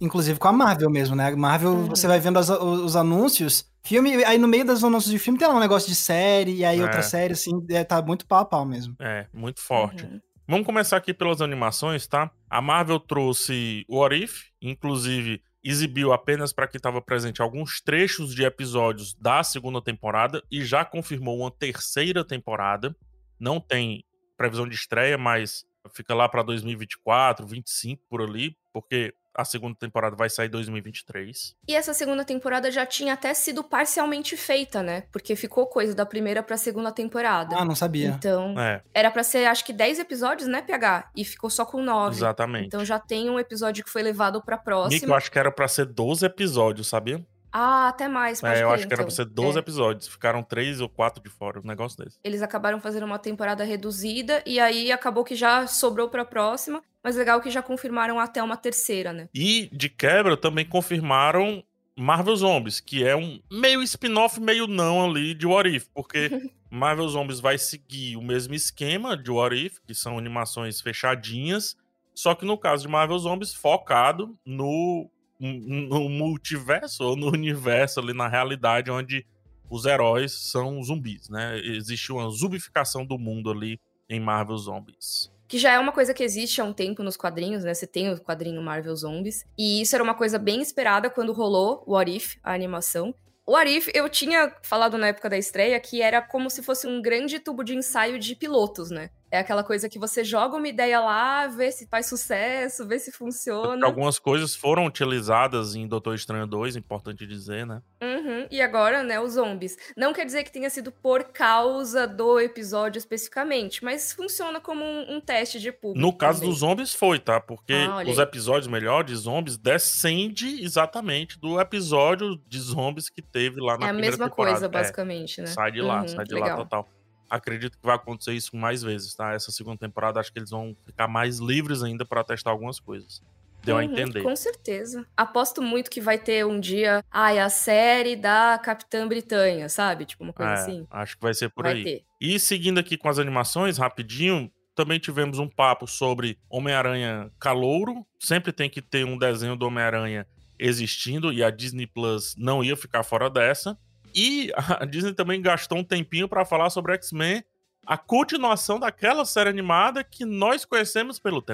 Inclusive com a Marvel mesmo, né? Marvel, Uhum. você vai vendo as- os, os anúncios, filme, aí no meio dos anúncios de filme tem lá um negócio de série, e aí É. outra série, assim, é, tá muito pau a pau mesmo. É, muito forte. Uhum. Vamos começar aqui pelas animações, tá? A Marvel trouxe o What If, inclusive exibiu apenas para quem estava presente alguns trechos de episódios da segunda temporada e já confirmou uma terceira temporada. Não tem previsão de estreia, mas fica lá para 2024, 25 por ali, porque a segunda temporada vai sair em 2023. E essa segunda temporada já tinha até sido parcialmente feita, né? Porque ficou coisa da primeira pra segunda temporada. Ah, não sabia. Então, É, era pra ser acho que 10 episódios, né, PH? E ficou só com 9. exatamente. Então já tem um episódio que foi levado pra Nick, próxima. eu acho que era pra ser 12 episódios, sabia? Ah, até mais, pode É, eu crer, acho que era pra então. ser 12 É. episódios. Ficaram 3 ou 4 de fora, um negócio desse. Eles acabaram fazendo uma temporada reduzida e aí acabou que já sobrou pra próxima. Mas legal que já confirmaram até uma terceira, né? E, de quebra, também confirmaram Marvel Zombies, que é um meio spin-off, meio não ali de What If, porque <laughs> Marvel Zombies vai seguir o mesmo esquema de What If, que são animações fechadinhas, só que no caso de Marvel Zombies, focado no, no multiverso, ou no universo ali, na realidade, onde os heróis são zumbis, né? Existe uma zumbificação do mundo ali em Marvel Zombies. Que já é uma coisa que existe há um tempo nos quadrinhos, né? Você tem o quadrinho Marvel Zombies. E isso era uma coisa bem esperada quando rolou o What If, a animação. O What If, eu tinha falado na época da estreia que era como se fosse um grande tubo de ensaio de pilotos, né? É aquela coisa que você joga uma ideia lá, vê se faz sucesso, vê se funciona. Algumas coisas foram utilizadas em Doutor Estranho 2, importante dizer, né? Uhum, E agora, né, os zombies. Não quer dizer que tenha sido por causa do episódio especificamente, mas funciona como um, um teste de público. No caso também. dos zombies foi, tá? Porque Ah, os episódios melhores de zombies descende exatamente do episódio de zombies que teve lá na É a primeira mesma temporada. coisa, É, basicamente, né? sai de lá, Uhum, sai de que lá legal. total. Acredito que vai acontecer isso mais vezes, tá? Essa segunda temporada acho que eles vão ficar mais livres ainda pra testar algumas coisas. Deu a Uhum, entender. Com certeza. Aposto muito que vai ter um dia, ai, a série da Capitã Britânia, sabe? Tipo uma coisa É, assim. acho que vai ser por vai aí. ter. E seguindo aqui com as animações, rapidinho, também tivemos um papo sobre Homem-Aranha Calouro. Sempre tem que ter um desenho do Homem-Aranha existindo e a Disney Plus não ia ficar fora dessa. E a Disney também gastou um tempinho pra falar sobre X-Men, a continuação daquela série animada que nós conhecemos pelo.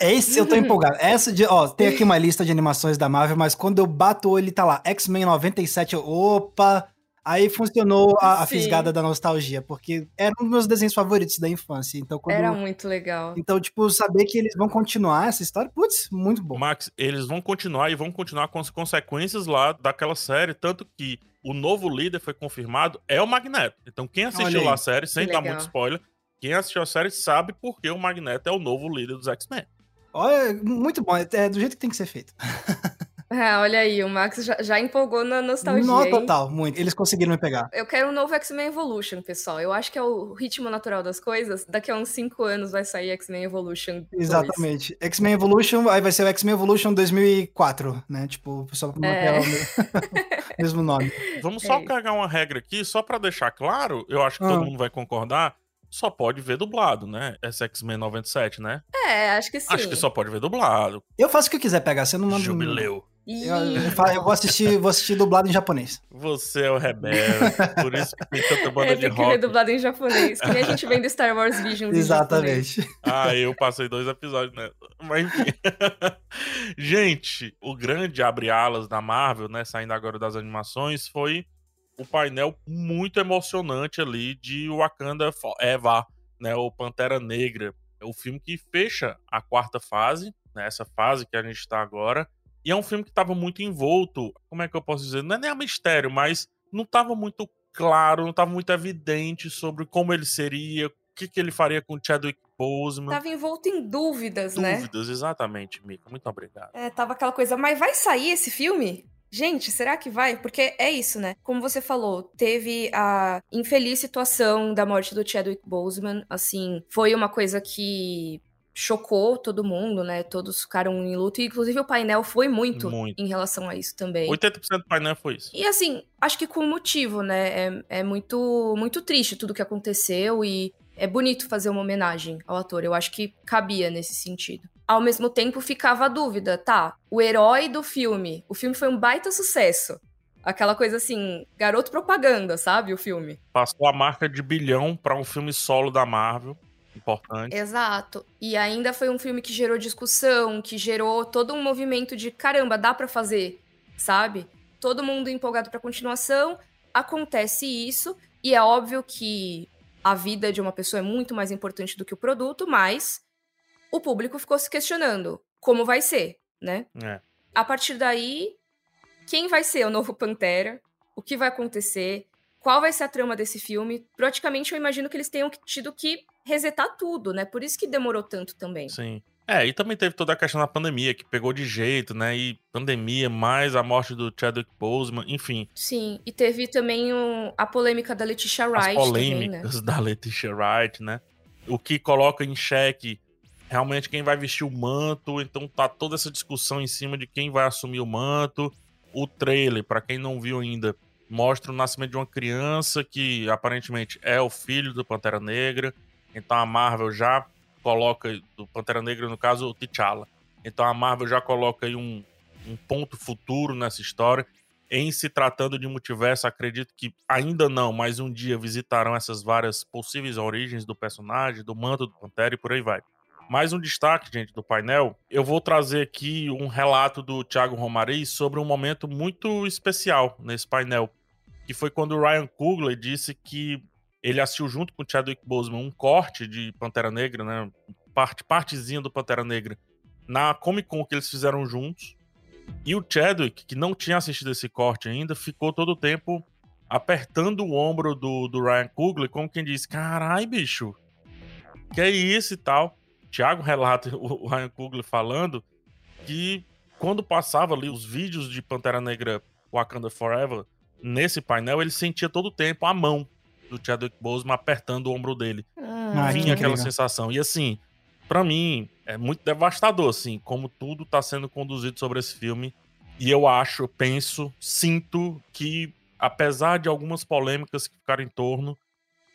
Esse eu tô empolgado. Essa de, ó, tem aqui uma lista de animações da Marvel, mas quando eu bato o olho, tá lá, X-Men 97, eu, opa! Aí funcionou a, a fisgada da nostalgia, porque era um dos meus desenhos favoritos da infância. Então, quando. Era muito legal. Então, tipo, saber que eles vão continuar essa história, putz, muito bom. Max, eles vão continuar e vão continuar com as consequências lá daquela série, tanto que o novo líder foi confirmado é o Magneto. Então quem assistiu lá a série, sem dar muito spoiler, quem assistiu a série sabe porque o Magneto é o novo líder dos X-Men. Olha, muito bom. É do jeito que tem que ser feito. <laughs> Ah, olha aí, o Max já, já empolgou na nostalgia. No hein? total, muito. Eles conseguiram me pegar. Eu quero um novo X-Men Evolution, pessoal. Eu acho que é o ritmo natural das coisas. Daqui a uns 5 anos vai sair X-Men Evolution 2. Exatamente. X-Men Evolution, aí vai ser o X-Men Evolution 2004, né? Tipo, pra manter É. o me- <laughs> mesmo nome. Vamos É só isso. cagar uma regra aqui, só pra deixar claro, eu acho que Ah. todo mundo vai concordar, só pode ver dublado, né? Esse X-Men 97, né? É, acho que sim. Acho que só pode ver dublado. Eu faço o que eu quiser pegar, você não manda. Jubileu. Eu, eu vou assistir, vou assistir dublado em japonês. Você é o rebelde. Por isso que tem tanta banda é, de tem que ver rock. dublado em japonês. Que nem a gente vendo Star Wars Visions. Exatamente. Ah, eu passei dois episódios, né? Mas enfim. <laughs> Gente, o grande abre-alas da Marvel, né? Saindo agora das animações, foi o painel muito emocionante ali de Wakanda Eva, né? O Pantera Negra. É o filme que fecha a quarta fase, né? Essa fase que a gente tá agora. E é um filme que tava muito envolto. Como é que eu posso dizer? Não é nem a mistério, mas não tava muito claro, não tava muito evidente sobre como ele seria, o que, que ele faria com o Chadwick Boseman. Tava envolto em dúvidas, né? Dúvidas, exatamente, Mika. Muito obrigado. É, tava aquela coisa, mas vai sair esse filme? Gente, será que vai? Porque é isso, né? Como você falou, teve a infeliz situação da morte do Chadwick Boseman. Assim, foi uma coisa que chocou todo mundo, né? Todos ficaram em luto. E, inclusive, o painel foi muito, Muito. em relação a isso também. 80% do painel foi isso. E assim, acho que com motivo, né? É, é muito, muito triste tudo que aconteceu e é bonito fazer uma homenagem ao ator. Eu acho que cabia nesse sentido. Ao mesmo tempo, ficava a dúvida, tá? O herói do filme. O filme foi um baita sucesso. Aquela coisa assim, garoto propaganda, sabe? O filme. Passou a marca de bilhão pra um filme solo da Marvel. Importante. Exato. E ainda foi um filme que gerou discussão, que gerou todo um movimento de caramba, dá pra fazer, sabe? Todo mundo empolgado pra continuação. Acontece isso, e é óbvio que a vida de uma pessoa é muito mais importante do que o produto, mas o público ficou se questionando como vai ser, né? É. A partir daí, quem vai ser o novo Pantera? O que vai acontecer? Qual vai ser a trama desse filme? Praticamente eu imagino que eles tenham tido que resetar tudo, né? Por isso que demorou tanto também. Sim. É, e também teve toda a questão da pandemia, que pegou de jeito, né? E pandemia, mais a morte do Chadwick Boseman, enfim. Sim, e teve também um, a polêmica da Letitia Wright. As polêmicas também, né? <laughs> da Letitia Wright, né? O que coloca em xeque realmente quem vai vestir o manto. Então tá toda essa discussão em cima de quem vai assumir o manto. O trailer, para quem não viu ainda, mostra o nascimento de uma criança que aparentemente é o filho do Pantera Negra. Então a Marvel já coloca, do Pantera Negra, no caso, o T'Challa. Então a Marvel já coloca aí um, um ponto futuro nessa história. Em se tratando de multiverso, acredito que ainda não, mas um dia visitarão essas várias possíveis origens do personagem, do manto do Pantera e por aí vai. Mais um destaque, gente, do painel. Eu vou trazer aqui um relato do Thiago Romari sobre um momento muito especial nesse painel, que foi quando o Ryan Coogler disse que ele assistiu junto com o Chadwick Boseman um corte de Pantera Negra, né? Parte, partezinha do Pantera Negra na Comic Con que eles fizeram juntos. E o Chadwick, que não tinha assistido esse corte ainda, ficou todo o tempo apertando o ombro do, do Ryan Coogler, como quem diz: carai, bicho, que é isso e tal. Thiago relata o Ryan Coogler falando que quando passava ali os vídeos de Pantera Negra Wakanda Forever, nesse painel, ele sentia todo o tempo a mão do Chadwick Boseman apertando o ombro dele. Ah, Vinha aquela sensação. E assim, para mim, é muito devastador, assim, como tudo tá sendo conduzido sobre esse filme. E eu acho, penso, sinto que, apesar de algumas polêmicas que ficaram em torno,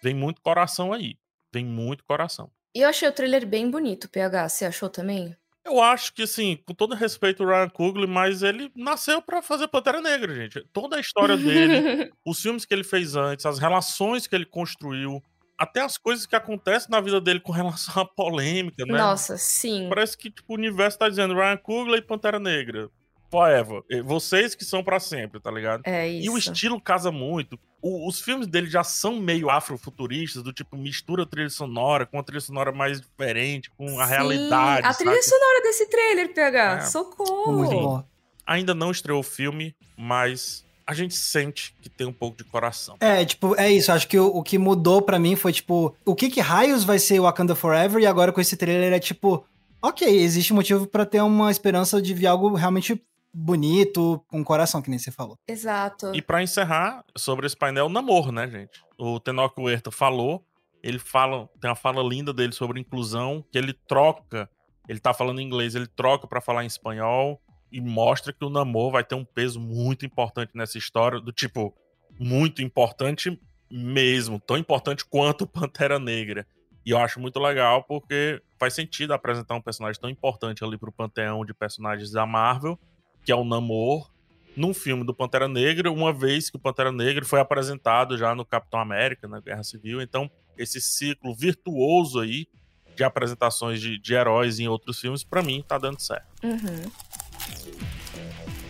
vem muito coração aí. Vem muito coração. E eu achei o trailer bem bonito, PH. Você achou também? Eu acho que, assim, com todo respeito ao Ryan Coogler, mas ele nasceu para fazer Pantera Negra, gente. Toda a história dele, <laughs> os filmes que ele fez antes, as relações que ele construiu, até as coisas que acontecem na vida dele com relação à polêmica, né? Nossa, sim. Parece que, tipo, o universo tá dizendo Ryan Coogler e Pantera Negra. Forever. Vocês que são para sempre, tá ligado? É isso. E o estilo casa muito. O, os filmes dele já são meio afrofuturistas, do tipo, mistura trilha sonora com uma trilha sonora mais diferente, com a Sim, realidade. A trilha sabe? sonora desse trailer, PH. É. Socorro. Muito bom. Ainda não estreou o filme, mas a gente sente que tem um pouco de coração. É, tipo, é isso. Acho que o, o que mudou pra mim foi, tipo, o que que raios vai ser Wakanda Forever? E agora com esse trailer é tipo, ok, existe motivo pra ter uma esperança de ver algo realmente bonito, com coração, que nem você falou. Exato. E pra encerrar sobre esse painel, namoro, né, gente? O Tenoch Huerta falou, ele fala, tem uma fala linda dele sobre inclusão, que ele troca, ele tá falando em inglês, ele troca pra falar em espanhol e mostra que o namoro vai ter um peso muito importante nessa história, do tipo, muito importante mesmo, tão importante quanto Pantera Negra. E eu acho muito legal porque faz sentido apresentar um personagem tão importante ali pro panteão de personagens da Marvel, que é o Namor, num filme do Pantera Negra, uma vez que o Pantera Negra foi apresentado já no Capitão América, na Guerra Civil. Então, esse ciclo virtuoso aí de apresentações de, de heróis em outros filmes, pra mim, tá dando certo. Uhum.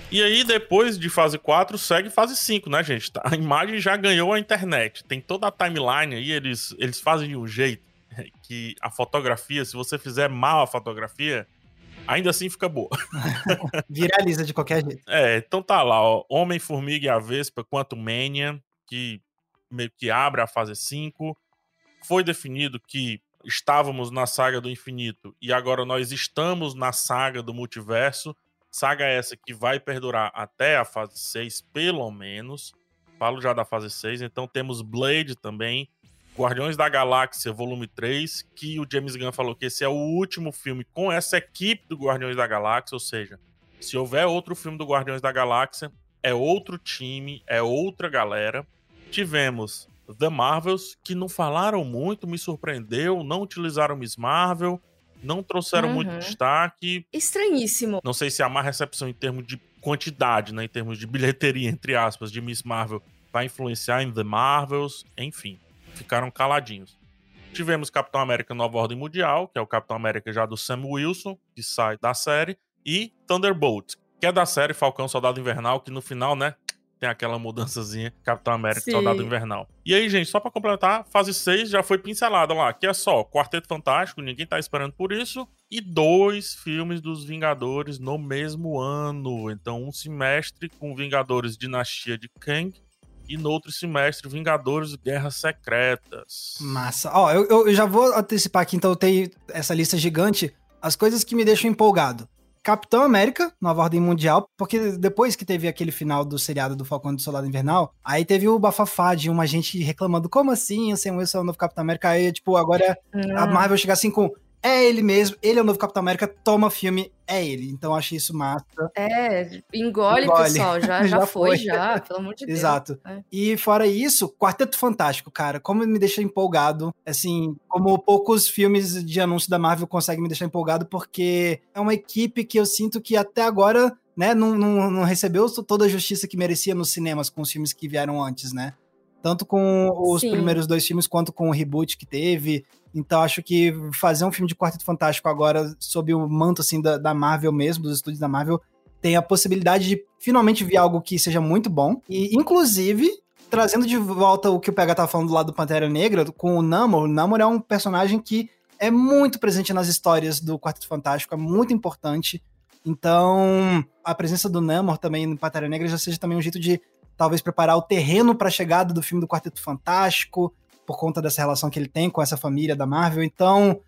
E aí, depois de fase 4, segue fase 5, né, gente? A imagem já ganhou a internet. Tem toda a timeline aí, eles, eles fazem de um jeito <laughs> que a fotografia, se você fizer mal a fotografia, ainda assim fica boa. <laughs> Viraliza de qualquer jeito. É, então tá lá, ó, Homem, Formiga e a Vespa, quanto Mania, que meio que abre a fase 5. Foi definido que estávamos na saga do infinito e agora nós estamos na saga do multiverso. Saga essa que vai perdurar até a fase 6, pelo menos. Falo já da fase 6. Então temos Blade também. Guardiões da Galáxia, volume 3, que o James Gunn falou que esse é o último filme com essa equipe do Guardiões da Galáxia, ou seja, se houver outro filme do Guardiões da Galáxia, é outro time, é outra galera. Tivemos The Marvels, que não falaram muito, me surpreendeu, não utilizaram Miss Marvel, não trouxeram Uhum. muito destaque. Estranhíssimo. Não sei se a má recepção em termos de quantidade, né, em termos de bilheteria, entre aspas, de Miss Marvel, vai influenciar em The Marvels, enfim, ficaram caladinhos. Tivemos Capitão América Nova Ordem Mundial, que é o Capitão América já do Sam Wilson, que sai da série, e Thunderbolt, que é da série Falcão Soldado Invernal, que no final, né, tem aquela mudançazinha Capitão América e Soldado Invernal. E aí, gente, só para completar, fase 6 já foi pincelada lá, que é só Quarteto Fantástico, ninguém tá esperando por isso, e dois filmes dos Vingadores no mesmo ano. Então, um semestre com Vingadores Dinastia de Kang e no outro semestre Vingadores Guerras Secretas. Massa. Ó, eu, eu já vou antecipar aqui, então eu tenho essa lista gigante, as coisas que me deixam empolgado. Capitão América, Nova Ordem Mundial, porque depois que teve aquele final do seriado do Falcão do Soldado Invernal, aí teve o bafafá de uma gente reclamando, como assim, o Sam Wilson é o novo Capitão América? Aí, tipo, agora a Marvel chega assim com, é ele mesmo, ele é o novo Capitão América, toma filme, é ele. Então achei isso massa. É, engole, engole. pessoal, já, <laughs> já, já foi, já, pelo amor de Deus. Exato. É. E fora isso, Quarteto Fantástico, cara, como me deixa empolgado, assim, como poucos filmes de anúncio da Marvel conseguem me deixar empolgado, porque é uma equipe que eu sinto que até agora, né, não, não, não recebeu toda a justiça que merecia nos cinemas com os filmes que vieram antes, né? Tanto com os Sim. primeiros dois filmes, quanto com o reboot que teve. Então acho que fazer um filme de Quarteto Fantástico agora, sob o manto assim da, da Marvel mesmo, dos estúdios da Marvel, tem a possibilidade de finalmente vir algo que seja muito bom. E, inclusive, trazendo de volta o que o PH tava falando do lado do Pantera Negra, com o Namor. O Namor é um personagem que é muito presente nas histórias do Quarteto Fantástico, é muito importante. Então, a presença do Namor também no Pantera Negra já seja também um jeito de talvez preparar o terreno para a chegada do filme do Quarteto Fantástico por conta dessa relação que ele tem com essa família da Marvel. Então,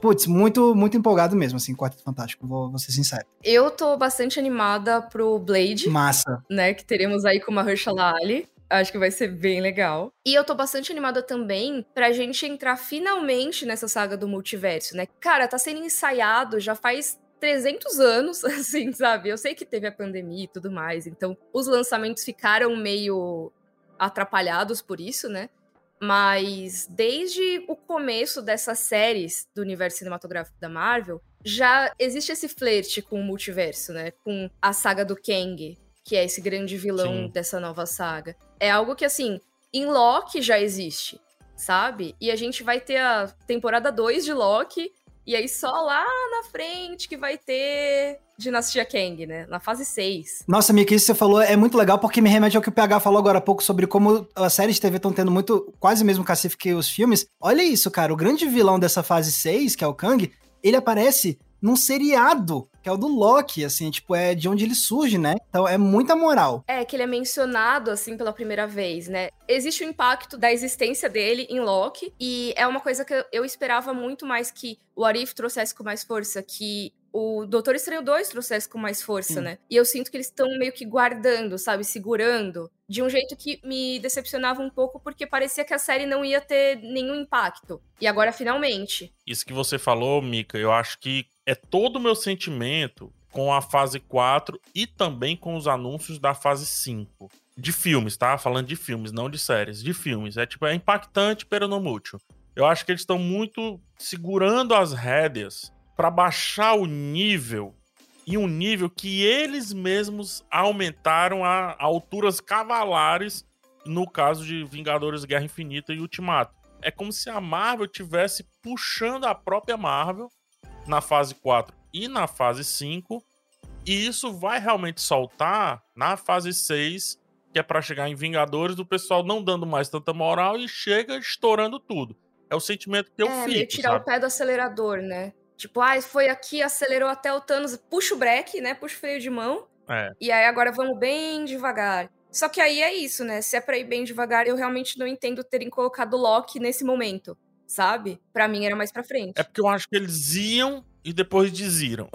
putz, muito, muito empolgado mesmo, assim, Quarteto Fantástico, vou, vou ser sincero. Eu tô bastante animada pro Blade. Massa. Né, que teremos aí com uma Mahershala Ali. Acho que vai ser bem legal. E eu tô bastante animada também pra gente entrar finalmente nessa saga do multiverso, né? Cara, tá sendo ensaiado já faz 300 anos, <laughs> assim, sabe? Eu sei que teve a pandemia e tudo mais, então os lançamentos ficaram meio atrapalhados por isso, né? Mas desde o começo dessas séries do universo cinematográfico da Marvel, já existe esse flerte com o multiverso, né? Com a saga do Kang, que é esse grande vilão Sim. dessa nova saga. É algo que, assim, em Loki já existe, sabe? E a gente vai ter a temporada 2 de Loki, e aí só lá na frente que vai ter Dinastia Kang, né? Na fase 6. Nossa, Mika, isso que você falou é muito legal porque me remete ao que o PH falou agora há pouco sobre como as séries de TV estão tendo muito, quase mesmo cacife que os filmes. Olha isso, cara. O grande vilão dessa fase 6, que é o Kang, ele aparece num seriado, que é o do Loki, assim, tipo, é de onde ele surge, né? Então é muita moral. É, que ele é mencionado, assim, pela primeira vez, né? Existe o impacto da existência dele em Loki, e é uma coisa que eu esperava muito mais que o Arif trouxesse com mais força, que o Doutor Estranho 2 trouxesse com mais força, Sim. né? E eu sinto que eles estão meio que guardando, sabe? Segurando. De um jeito que me decepcionava um pouco, porque parecia que a série não ia ter nenhum impacto. E agora, finalmente. Isso que você falou, Mika, eu acho que é todo o meu sentimento com a fase 4 e também com os anúncios da fase 5. De filmes, tá? Falando de filmes, não de séries. De filmes. É tipo, é impactante, pero não mútil. Eu acho que eles estão muito segurando as rédeas para baixar o nível e um nível que eles mesmos aumentaram a, alturas cavalares no caso de Vingadores Guerra Infinita e Ultimato. É como se a Marvel tivesse puxando a própria Marvel na fase 4 e na fase 5, e isso vai realmente soltar na fase 6, que é para chegar em Vingadores, do pessoal não dando mais tanta moral e chega estourando tudo. É o sentimento que eu é, fico. tirar sabe? o pé do acelerador, né? Tipo, ah, foi aqui, acelerou até o Thanos, puxa o break, né? Puxa o freio de mão. É. E aí agora vamos bem devagar. Só que aí é isso, né? Se é pra ir bem devagar, eu realmente não entendo terem colocado Loki nesse momento, sabe? Para mim era mais pra frente. É porque eu acho que eles iam e depois desiram.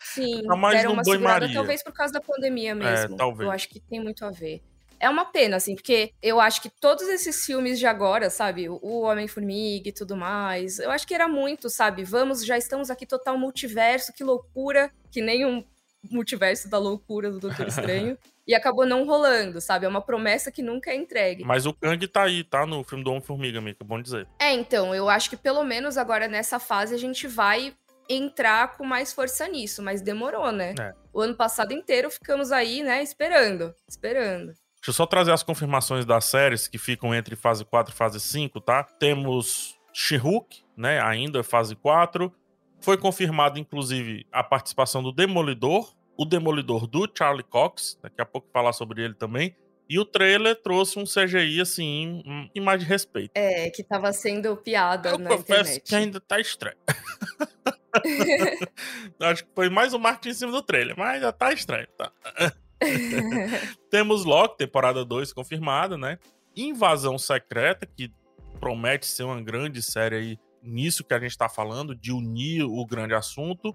Sim, tá mais deram uma segurada, talvez por causa da pandemia é, mesmo. É, talvez. Eu acho que tem muito a ver. É uma pena, assim, porque eu acho que todos esses filmes de agora, sabe? O Homem-Formiga e tudo mais, eu acho que era muito, sabe? Vamos, já estamos aqui total multiverso, que loucura, que nem um multiverso da loucura do Doutor <laughs> Estranho. E acabou não rolando, sabe? É uma promessa que nunca é entregue. Mas o Kang tá aí, tá? No filme do Homem-Formiga, amigo, é bom dizer. É, então, eu acho que pelo menos agora nessa fase a gente vai entrar com mais força nisso, mas demorou, né? É. O ano passado inteiro ficamos aí, né, esperando, esperando. Deixa eu só trazer as confirmações das séries que ficam entre fase 4 e fase 5, tá? Temos She-Hulk, né? Ainda fase 4. Foi confirmado, inclusive, a participação do Demolidor o Demolidor do Charlie Cox, daqui a pouco falar sobre ele também. E o trailer trouxe um CGI, assim, um, em mais de respeito. É, que tava sendo piada Eu na confesso internet. que ainda tá estranho. <laughs> Acho que foi mais um marketing em cima do trailer, mas ainda tá estranho, tá? <laughs> Temos Loki, temporada 2 confirmada, né? Invasão Secreta, que promete ser uma grande série aí nisso que a gente tá falando, de unir o grande assunto.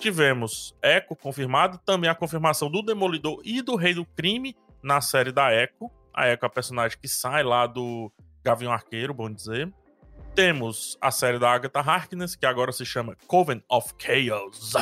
Tivemos Echo confirmado, também a confirmação do Demolidor e do Rei do Crime na série da Echo. A Echo é a personagem que sai lá do Gavião Arqueiro, bom dizer. Temos a série da Agatha Harkness, que agora se chama Coven of Chaos.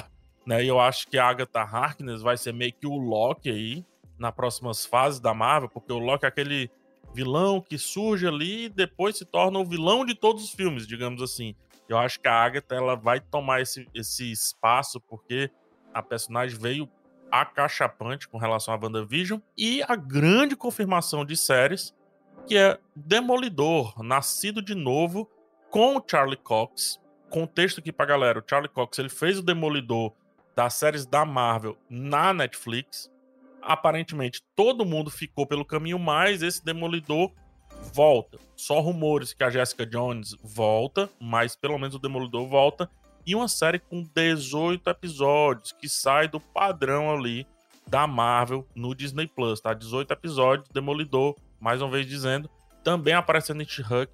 Né? E eu acho que a Agatha Harkness vai ser meio que o Loki aí, nas próximas fases da Marvel, porque o Loki é aquele vilão que surge ali e depois se torna o vilão de todos os filmes, digamos assim. Eu acho que a Agatha ela vai tomar esse, esse espaço, porque a personagem veio acachapante com relação a WandaVision. E a grande confirmação de séries, que é Demolidor, nascido de novo, com o Charlie Cox. Contexto aqui pra galera, o Charlie Cox ele fez o Demolidor das séries da Marvel na Netflix. Aparentemente todo mundo ficou pelo caminho, mas esse Demolidor volta. Só rumores que a Jessica Jones volta, mas pelo menos o Demolidor volta. E uma série com 18 episódios, que sai do padrão ali da Marvel no Disney Plus, tá? 18 episódios, Demolidor, mais uma vez dizendo, também aparecendo em She-Hulk,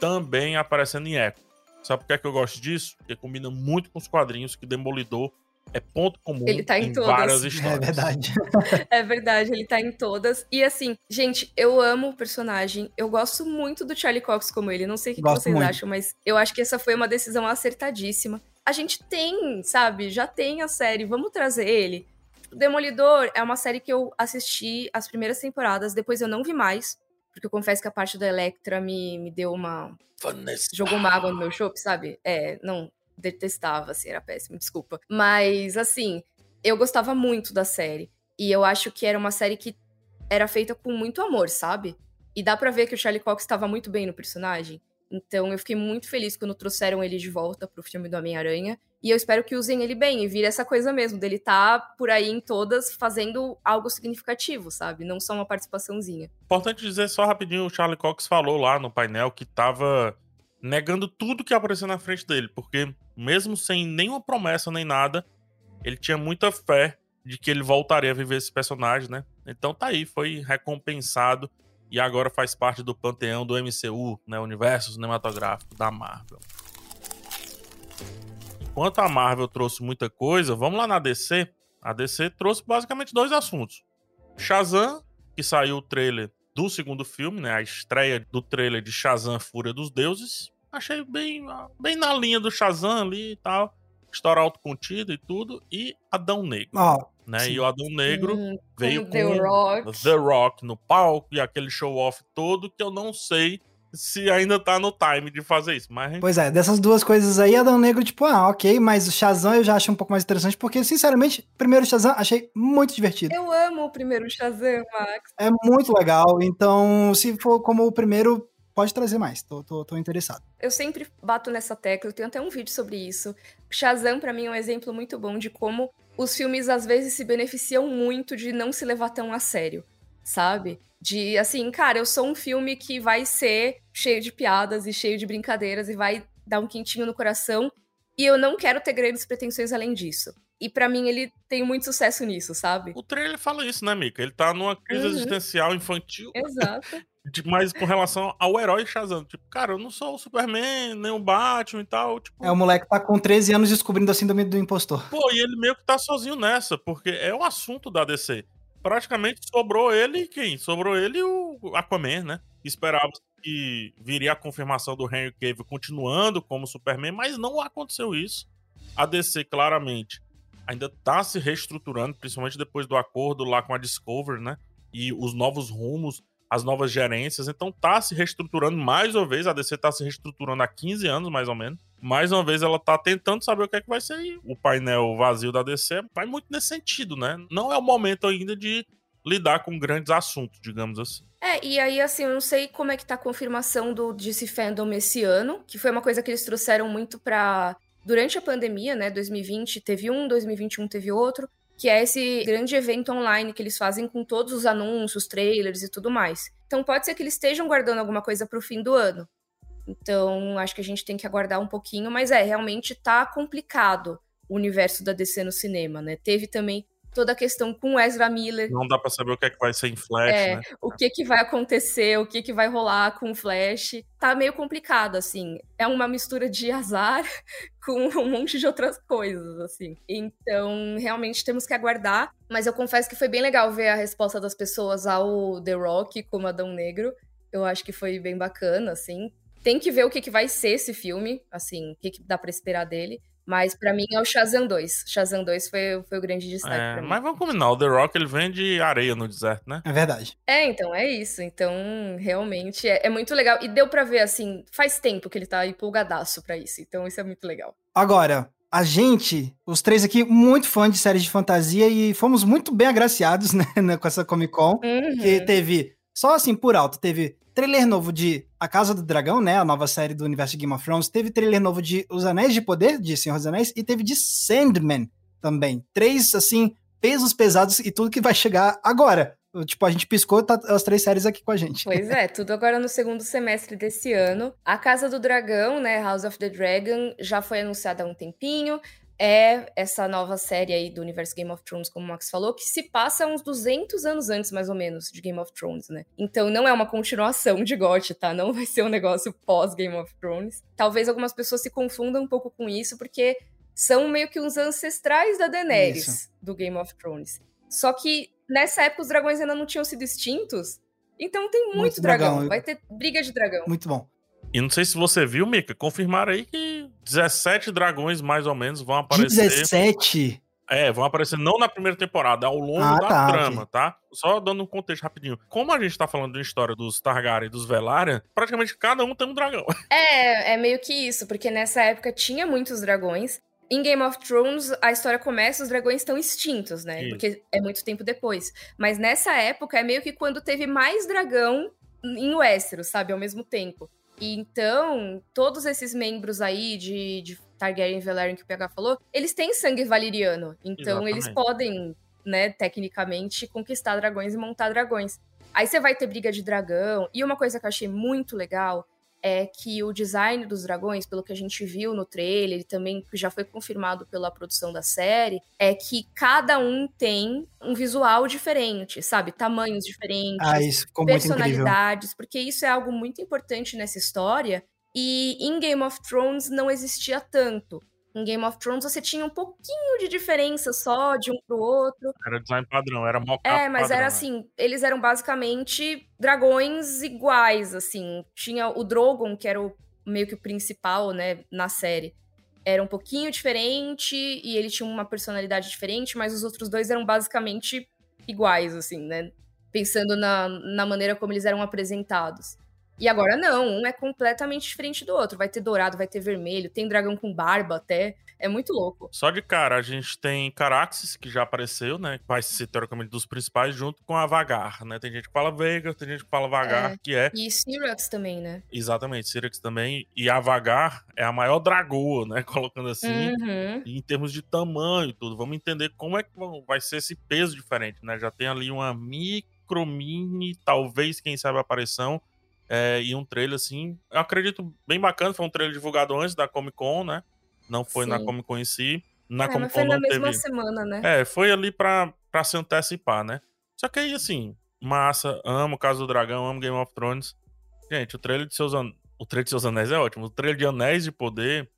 também aparecendo em Echo. Sabe por que, é que eu gosto disso? Porque combina muito com os quadrinhos que Demolidor é ponto comum Ele tá em todas. várias É histórias. verdade. <laughs> É verdade, ele tá em todas. E assim, gente, eu amo o personagem. Eu gosto muito do Charlie Cox como ele. Não sei o que, vocês muito. acham, mas eu acho que essa foi uma decisão acertadíssima. A gente tem, sabe? Já tem a série. Vamos trazer ele. Demolidor é uma série que eu assisti as primeiras temporadas, depois eu não vi mais. Porque eu confesso que a parte da Electra me, me deu uma. Vanessa. jogou uma água no meu chopp, sabe? É, não, detestava, assim, era péssimo, desculpa. Mas, assim, eu gostava muito da série. E eu acho que era uma série que era feita com muito amor, sabe? E dá pra ver que o Charlie Cox estava muito bem no personagem. Então eu fiquei muito feliz quando trouxeram ele de volta pro filme do Homem-Aranha. E eu espero que usem ele bem e vire essa coisa mesmo, dele tá por aí em todas fazendo algo significativo, sabe? Não só uma participaçãozinha. Importante dizer só rapidinho, o Charlie Cox falou lá no painel que tava negando tudo que apareceu na frente dele, porque mesmo sem nenhuma promessa nem nada, ele tinha muita fé de que ele voltaria a viver esse personagem, né? Então tá aí, foi recompensado e agora faz parte do panteão do MCU, né, universo cinematográfico da Marvel. Enquanto a Marvel trouxe muita coisa, vamos lá na DC. A DC trouxe basicamente dois assuntos. Shazam, que saiu o trailer do segundo filme, né? A estreia do trailer de Shazam Fúria dos Deuses. Achei bem, bem na linha do Shazam ali e tal. História autocontida e tudo. E Adão Negro, Ó, né? sim. E o Adão Negro Hum, veio com The Rock. The Rock no palco e aquele show-off todo que eu não sei se ainda tá no time de fazer isso. Mas Pois é, dessas duas coisas aí, Adão Negro, tipo, ah, ok, mas o Shazam eu já acho um pouco mais interessante, porque, sinceramente, primeiro Shazam achei muito divertido. Eu amo o primeiro Shazam, Max. É muito legal, então, se for como o primeiro, pode trazer mais, tô, tô, tô interessado. Eu sempre bato nessa tecla, eu tenho até um vídeo sobre isso. Shazam, pra mim, é um exemplo muito bom de como os filmes às vezes se beneficiam muito de não se levar tão a sério, sabe? De assim, cara, eu sou um filme que vai ser cheio de piadas e cheio de brincadeiras e vai dar um quentinho no coração, e eu não quero ter grandes pretensões além disso. E pra mim ele tem muito sucesso nisso, sabe? O trailer fala isso, né, Mika? Ele tá numa crise Uhum. existencial infantil, Exato. <laughs> mas com relação ao herói Shazam. Tipo, cara, eu não sou o Superman, nem o Batman e tal. Tipo, É, o moleque tá com 13 anos descobrindo a síndrome do impostor. pô, e ele meio que tá sozinho nessa, porque é o assunto da DC. Praticamente sobrou ele quem? Sobrou ele o Aquaman, né? Esperava que viria a confirmação do Henry Cavill continuando como Superman, mas não aconteceu isso. A DC claramente ainda tá se reestruturando, principalmente depois do acordo lá com a Discovery, né? E os novos rumos, as novas gerências. Então tá se reestruturando mais uma vez. A DC tá se reestruturando há 15 anos, mais ou menos. Mais uma vez ela tá tentando saber o que é que vai ser. E o painel vazio da DC vai muito nesse sentido, né? Não é o momento ainda de lidar com grandes assuntos, digamos assim. É, e aí, assim, eu não sei como é que tá a confirmação do DC Fandom esse ano, que foi uma coisa que eles trouxeram muito pra. Durante a pandemia, né, 2020 teve um, 2021 teve outro, que é esse grande evento online que eles fazem com todos os anúncios, trailers e tudo mais. Então pode ser que eles estejam guardando alguma coisa para o fim do ano. Então acho que a gente tem que aguardar um pouquinho, mas é, realmente tá complicado o universo da DC no cinema, né? Teve também toda a questão com Ezra Miller. Não dá para saber o que é que vai ser em Flash, é, né? O que que vai acontecer, o que que vai rolar com Flash. Tá meio complicado, assim. É uma mistura de <laughs> azar com um monte de outras coisas, assim. Então, realmente temos que aguardar. Mas eu confesso que foi bem legal ver a resposta das pessoas ao The Rock como Adão Negro. Eu acho que foi bem bacana, assim. Tem que ver o que, que vai ser esse filme, assim, o que, que dá para esperar dele. Mas para mim é o Shazam 2. Shazam 2 foi, foi o grande destaque é, pra mim. Mas vamos combinar, o The Rock ele vende areia no deserto, né? É verdade. É, então, é isso. Então, realmente, é, é muito legal. E deu para ver, assim, faz tempo que ele tá empolgadaço pra isso. Então, isso é muito legal. Agora, a gente, os três aqui, muito fãs de séries de fantasia e fomos muito bem agraciados, <laughs> né, com essa Comic Con. Uhum. Que teve, só assim, por alto, teve trailer novo de A Casa do Dragão, né? A nova série do universo de Game of Thrones. Teve trailer novo de Os Anéis de Poder, de Senhor dos Anéis, e teve de Sandman também. Três, assim, pesos pesados e tudo que vai chegar agora. Tipo, a gente piscou, tá as três séries aqui com a gente. Pois é, tudo agora no segundo semestre desse ano. A Casa do Dragão, né, House of the Dragon, já foi anunciada há um tempinho é essa nova série aí do universo Game of Thrones, como o Max falou, que se passa uns 200 anos antes, mais ou menos, de Game of Thrones, né? Então não é uma continuação de GOT, tá? Não vai ser um negócio pós Game of Thrones. Talvez algumas pessoas se confundam um pouco com isso, porque são meio que uns ancestrais da Daenerys isso. do Game of Thrones. Só que nessa época os dragões ainda não tinham sido extintos. Então tem muito, muito dragão. dragão. Vai ter briga de dragão. Muito bom. E não sei se você viu, Mika, confirmaram aí que 17 dragões, mais ou menos, vão aparecer. 17? É, vão aparecer não na primeira temporada, ao longo ah, da tá, trama, okay. tá? Só dando um contexto rapidinho. Como a gente tá falando de história dos Targaryen e dos Velaryon, praticamente cada um tem um dragão. <laughs> É, é meio que isso, porque nessa época tinha muitos dragões. Em Game of Thrones, a história começa, os dragões estão extintos, né? Isso. Porque é muito tempo depois. Mas nessa época é meio que quando teve mais dragão em Westeros, sabe? Ao mesmo tempo. E então, todos esses membros aí de, de Targaryen e Velaryon que o PH falou, eles têm sangue valeriano. Então, Exatamente. eles podem, né, tecnicamente, conquistar dragões e montar dragões. Aí você vai ter briga de dragão. E uma coisa que eu achei muito legal é que o design dos dragões, pelo que a gente viu no trailer, e também já foi confirmado pela produção da série, é que cada um tem um visual diferente, sabe? Tamanhos diferentes, ah, personalidades, porque isso é algo muito importante nessa história. E em Game of Thrones não existia tanto. Em Game of Thrones você tinha um pouquinho de diferença só de um pro outro. Era design padrão, era mock É, mas padrão, era né? assim, eles eram basicamente dragões iguais, assim. Tinha o Drogon, que era o meio que o principal, né, na série. Era um pouquinho diferente e ele tinha uma personalidade diferente, mas os outros dois eram basicamente iguais, assim, né? Pensando na, na maneira como eles eram apresentados. E agora não, um é completamente diferente do outro. Vai ter dourado, vai ter vermelho, tem dragão com barba até. É muito louco. Só de cara, a gente tem Caraxes, que já apareceu, né? Vai ser teoricamente dos principais, junto com a Vagar, né? Tem gente que fala Veiga, tem gente que fala Vagar, é. que é. E Syrax também, né? Exatamente, Syrax também. E a Vagar é a maior dragoa, né? <laughs> Colocando assim. Uhum. em termos de tamanho e tudo. Vamos entender como é que vai ser esse peso diferente, né? Já tem ali uma micro, mini, talvez, quem sabe, aparição é, e um trailer, assim, eu acredito bem bacana. Foi um trailer divulgado antes da Comic Con, né? Não foi Sim. na Comic Con em si. Na é, Comic Con foi na não mesma semana, né? É, foi ali pra, pra se antecipar, né? Só que aí, assim, massa, amo Casa do Dragão, amo Game of Thrones. Gente, o trailer de seus, an... o trailer de seus Anéis é ótimo. O trailer de Anéis de Poder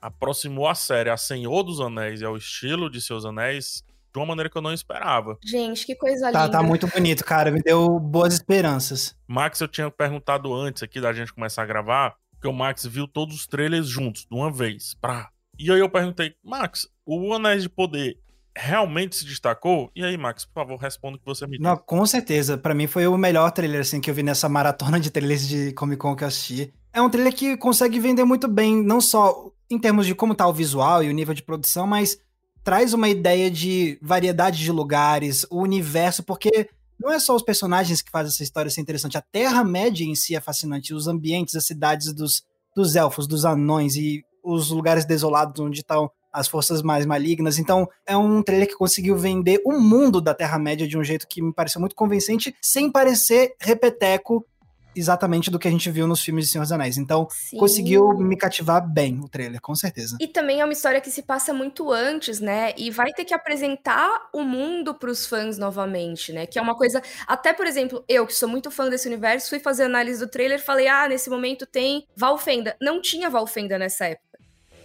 aproximou a série a Senhor dos Anéis e ao estilo de seus Anéis de uma maneira que eu não esperava. Gente, que coisa tá, linda. Tá muito bonito, cara. Me deu boas esperanças. Max, eu tinha perguntado antes aqui da gente começar a gravar, porque o Max viu todos os trailers juntos, de uma vez. Pra... E aí eu perguntei, Max, o Anéis de Poder realmente se destacou? E aí, Max, por favor, responda o que você me disse. Não, com certeza. Para mim foi o melhor trailer assim que eu vi nessa maratona de trailers de Comic Con que eu assisti. É um trailer que consegue vender muito bem, não só em termos de como tá o visual e o nível de produção, mas traz uma ideia de variedade de lugares, o universo, porque não é só os personagens que fazem essa história ser interessante, a Terra-média em si é fascinante, os ambientes, as cidades dos, dos elfos, dos anões e os lugares desolados onde estão as forças mais malignas. Então, é um trailer que conseguiu vender o mundo da Terra-média de um jeito que me pareceu muito convincente, sem parecer repeteco exatamente do que a gente viu nos filmes de Senhor dos Anéis. Então, Sim. conseguiu me cativar bem o trailer, com certeza. E também é uma história que se passa muito antes, né? E vai ter que apresentar o mundo para os fãs novamente, né? Que é uma coisa. Até, por exemplo, eu, que sou muito fã desse universo, fui fazer análise do trailer e falei: ah, nesse momento tem Valfenda. Não tinha Valfenda nessa época.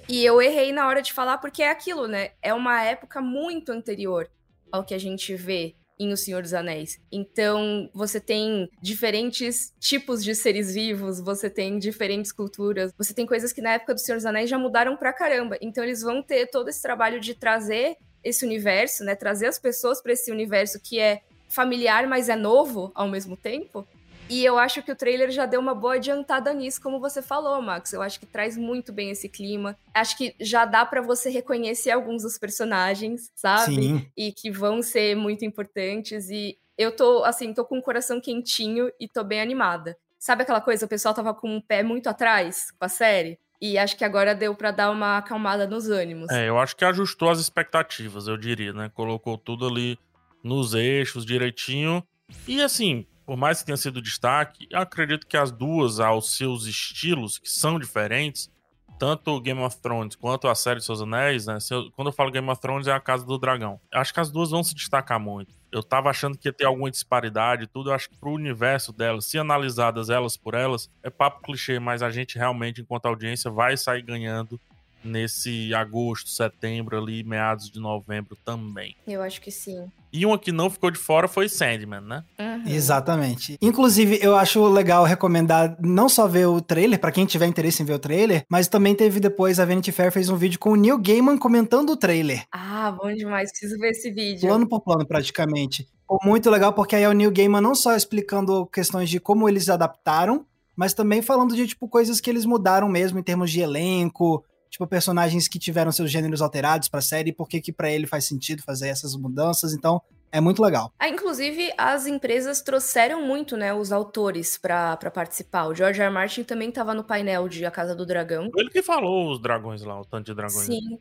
E eu errei na hora de falar porque é aquilo, né? É uma época muito anterior ao que a gente vê em O Senhor dos Anéis. Então, você tem diferentes tipos de seres vivos, você tem diferentes culturas, você tem coisas que na época do Senhor dos Anéis já mudaram pra caramba. Então, eles vão ter todo esse trabalho de trazer esse universo, né? Trazer as pessoas para esse universo que é familiar, mas é novo ao mesmo tempo. E eu acho que o trailer já deu uma boa adiantada nisso, como você falou, Max. Eu acho que traz muito bem esse clima. Acho que já dá para você reconhecer alguns dos personagens, sabe? Sim. E que vão ser muito importantes. E eu tô, assim, tô com o coração quentinho e tô bem animada. Sabe aquela coisa, o pessoal tava com o pé muito atrás com a série? E acho que agora deu para dar uma acalmada nos ânimos. É, eu acho que ajustou as expectativas, eu diria, né? Colocou tudo ali nos eixos direitinho. E assim, por mais que tenha sido destaque, acredito que as duas, aos seus estilos, que são diferentes, tanto Game of Thrones quanto a série de Seus Anéis, né? quando eu falo Game of Thrones, é a Casa do Dragão. Acho que as duas vão se destacar muito. Eu tava achando que ia ter alguma disparidade tudo. Eu acho que pro universo delas, se analisadas elas por elas, é papo clichê, mas a gente realmente, enquanto audiência, vai sair ganhando nesse agosto, setembro ali, meados de novembro também. Eu acho que sim. E uma que não ficou de fora foi Sandman, né? Uhum. Exatamente. Inclusive, eu acho legal recomendar não só ver o trailer, para quem tiver interesse em ver o trailer, mas também teve depois a Vanity Fair fez um vídeo com o Neil Gaiman comentando o trailer. Ah, bom demais. Preciso ver esse vídeo. Plano por plano, praticamente. Ficou muito legal, porque aí é o Neil Gaiman não só explicando questões de como eles adaptaram, mas também falando de, tipo, coisas que eles mudaram mesmo em termos de elenco, tipo, personagens que tiveram seus gêneros alterados pra série, por que que pra ele faz sentido fazer essas mudanças, então é muito legal. Ah, inclusive, as empresas trouxeram muito, né, os autores para participar. O George R. R. Martin também estava no painel de A Casa do Dragão. Foi ele que falou os dragões lá, o tanto de dragões. Sim.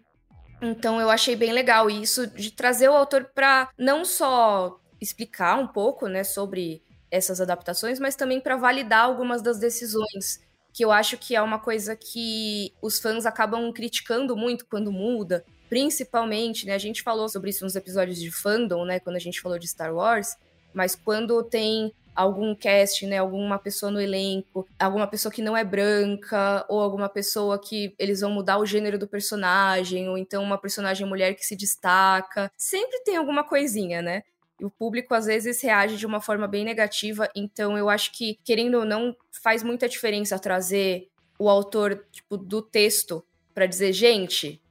Então eu achei bem legal isso de trazer o autor para não só explicar um pouco, né, sobre essas adaptações, mas também para validar algumas das decisões que eu acho que é uma coisa que os fãs acabam criticando muito quando muda, principalmente, né? A gente falou sobre isso nos episódios de fandom, né? Quando a gente falou de Star Wars, mas quando tem algum cast, né, alguma pessoa no elenco, alguma pessoa que não é branca, ou alguma pessoa que eles vão mudar o gênero do personagem, ou então uma personagem mulher que se destaca. Sempre tem alguma coisinha, né? O público às vezes reage de uma forma bem negativa, então eu acho que, querendo ou não, faz muita diferença trazer o autor tipo, do texto para dizer, gente,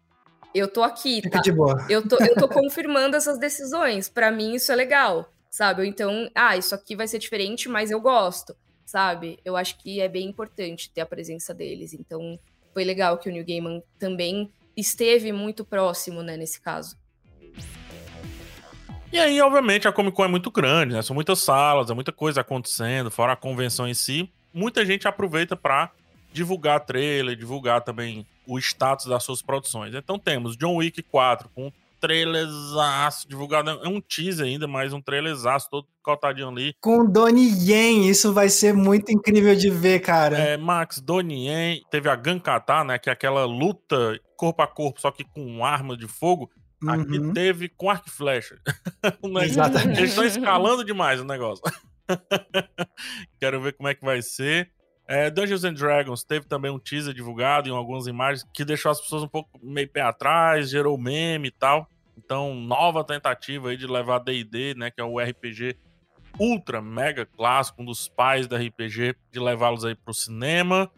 eu tô aqui, tá? Eu tô, eu tô <laughs> confirmando essas decisões. Para mim isso é legal, sabe? Então, ah, isso aqui vai ser diferente, mas eu gosto, sabe? Eu acho que é bem importante ter a presença deles. Então, foi legal que o New Gaiman também esteve muito próximo, né, nesse caso. E aí, obviamente, a Comic Con é muito grande, né? São muitas salas, é muita coisa acontecendo, fora a convenção em si. Muita gente aproveita para divulgar trailer, divulgar também o status das suas produções. Então temos John Wick 4 com um trailerzaço divulgado. É um teaser ainda, mas um trailerzaço todo cotadinho ali. Com Donnie Yen, isso vai ser muito incrível de ver, cara. É, Max, Donnie Yen, teve a Gankata, né, que é aquela luta corpo a corpo, só que com arma de fogo. Aqui uhum. teve com arco e flecha. <laughs> Exatamente. Eles estão escalando demais o negócio. <laughs> Quero ver como é que vai ser. É, Dungeons and Dragons teve também um teaser divulgado em algumas imagens que deixou as pessoas um pouco meio pé atrás, gerou meme e tal. Então, nova tentativa aí de levar D&D, né, que é o RPG ultra mega clássico, um dos pais da RPG, de levá-los aí pro cinema.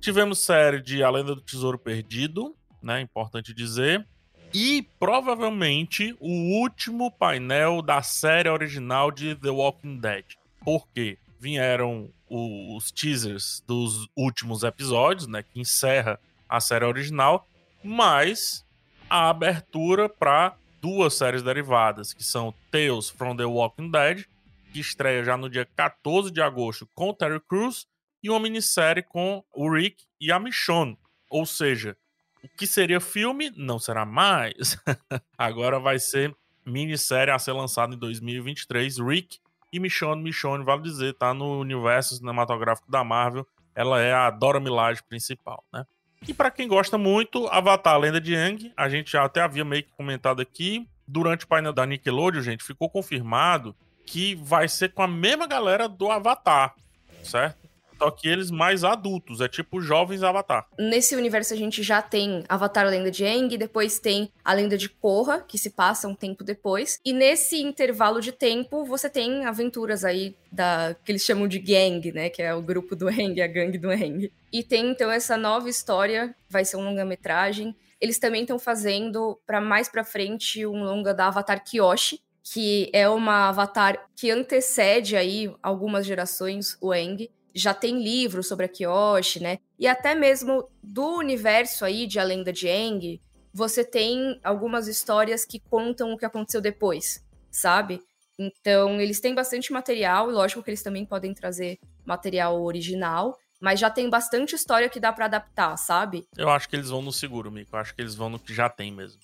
Tivemos série de A Lenda do Tesouro Perdido, né, importante dizer. E provavelmente o último painel da série original de The Walking Dead. Por quê? Vieram os teasers dos últimos episódios, né, que encerra a série original, mas a abertura para duas séries derivadas, que são Tales from the Walking Dead, que estreia já no dia 14 de agosto com Terry Crews, e uma minissérie com o Rick e a Michonne. Ou seja, O que seria filme não será mais. <laughs> Agora vai ser minissérie a ser lançada em 2023. Rick e Michonne, Michonne, vale dizer, tá no universo cinematográfico da Marvel. Ela é a Dora Milaje principal, né? E para quem gosta muito, Avatar, a Lenda de Aang, a gente já até havia meio que comentado aqui, durante o painel da Nickelodeon, gente, ficou confirmado que vai ser com a mesma galera do Avatar, certo? Só que eles mais adultos, é tipo jovens Avatar. Nesse universo a gente já tem Avatar a Lenda de Aang, depois tem a Lenda de Korra, que se passa um tempo depois. E nesse intervalo de tempo, você tem aventuras aí da que eles chamam de gang, né, que é o grupo do Aang, a gangue do Aang. E tem então essa nova história, vai ser um longa-metragem. Eles também estão fazendo para mais para frente um longa da Avatar Kyoshi, que é uma avatar que antecede aí algumas gerações o Aang já tem livros sobre a Kyoshi, né? E até mesmo do universo aí de A Lenda de Aang, você tem algumas histórias que contam o que aconteceu depois, sabe? Então, eles têm bastante material, e lógico que eles também podem trazer material original, mas já tem bastante história que dá para adaptar, sabe? Eu acho que eles vão no seguro, Mico. Eu acho que eles vão no que já tem mesmo.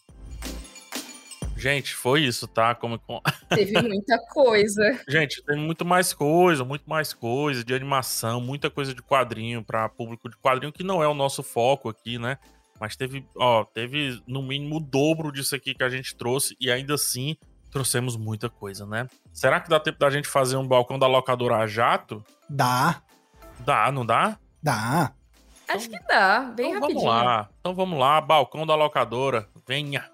Gente, foi isso, tá? Como... Teve muita coisa. <laughs> Gente, tem muito mais coisa, muito mais coisa de animação, muita coisa de quadrinho para público de quadrinho, que não é o nosso foco aqui, né? Mas teve, ó, teve no mínimo o dobro disso aqui que a gente trouxe e ainda assim trouxemos muita coisa, né? Será que dá tempo da gente fazer um balcão da locadora a jato? Dá. Dá, não dá? Dá. Acho que dá, bem então rapidinho. Vamos lá. Então vamos lá, balcão da locadora. Venha.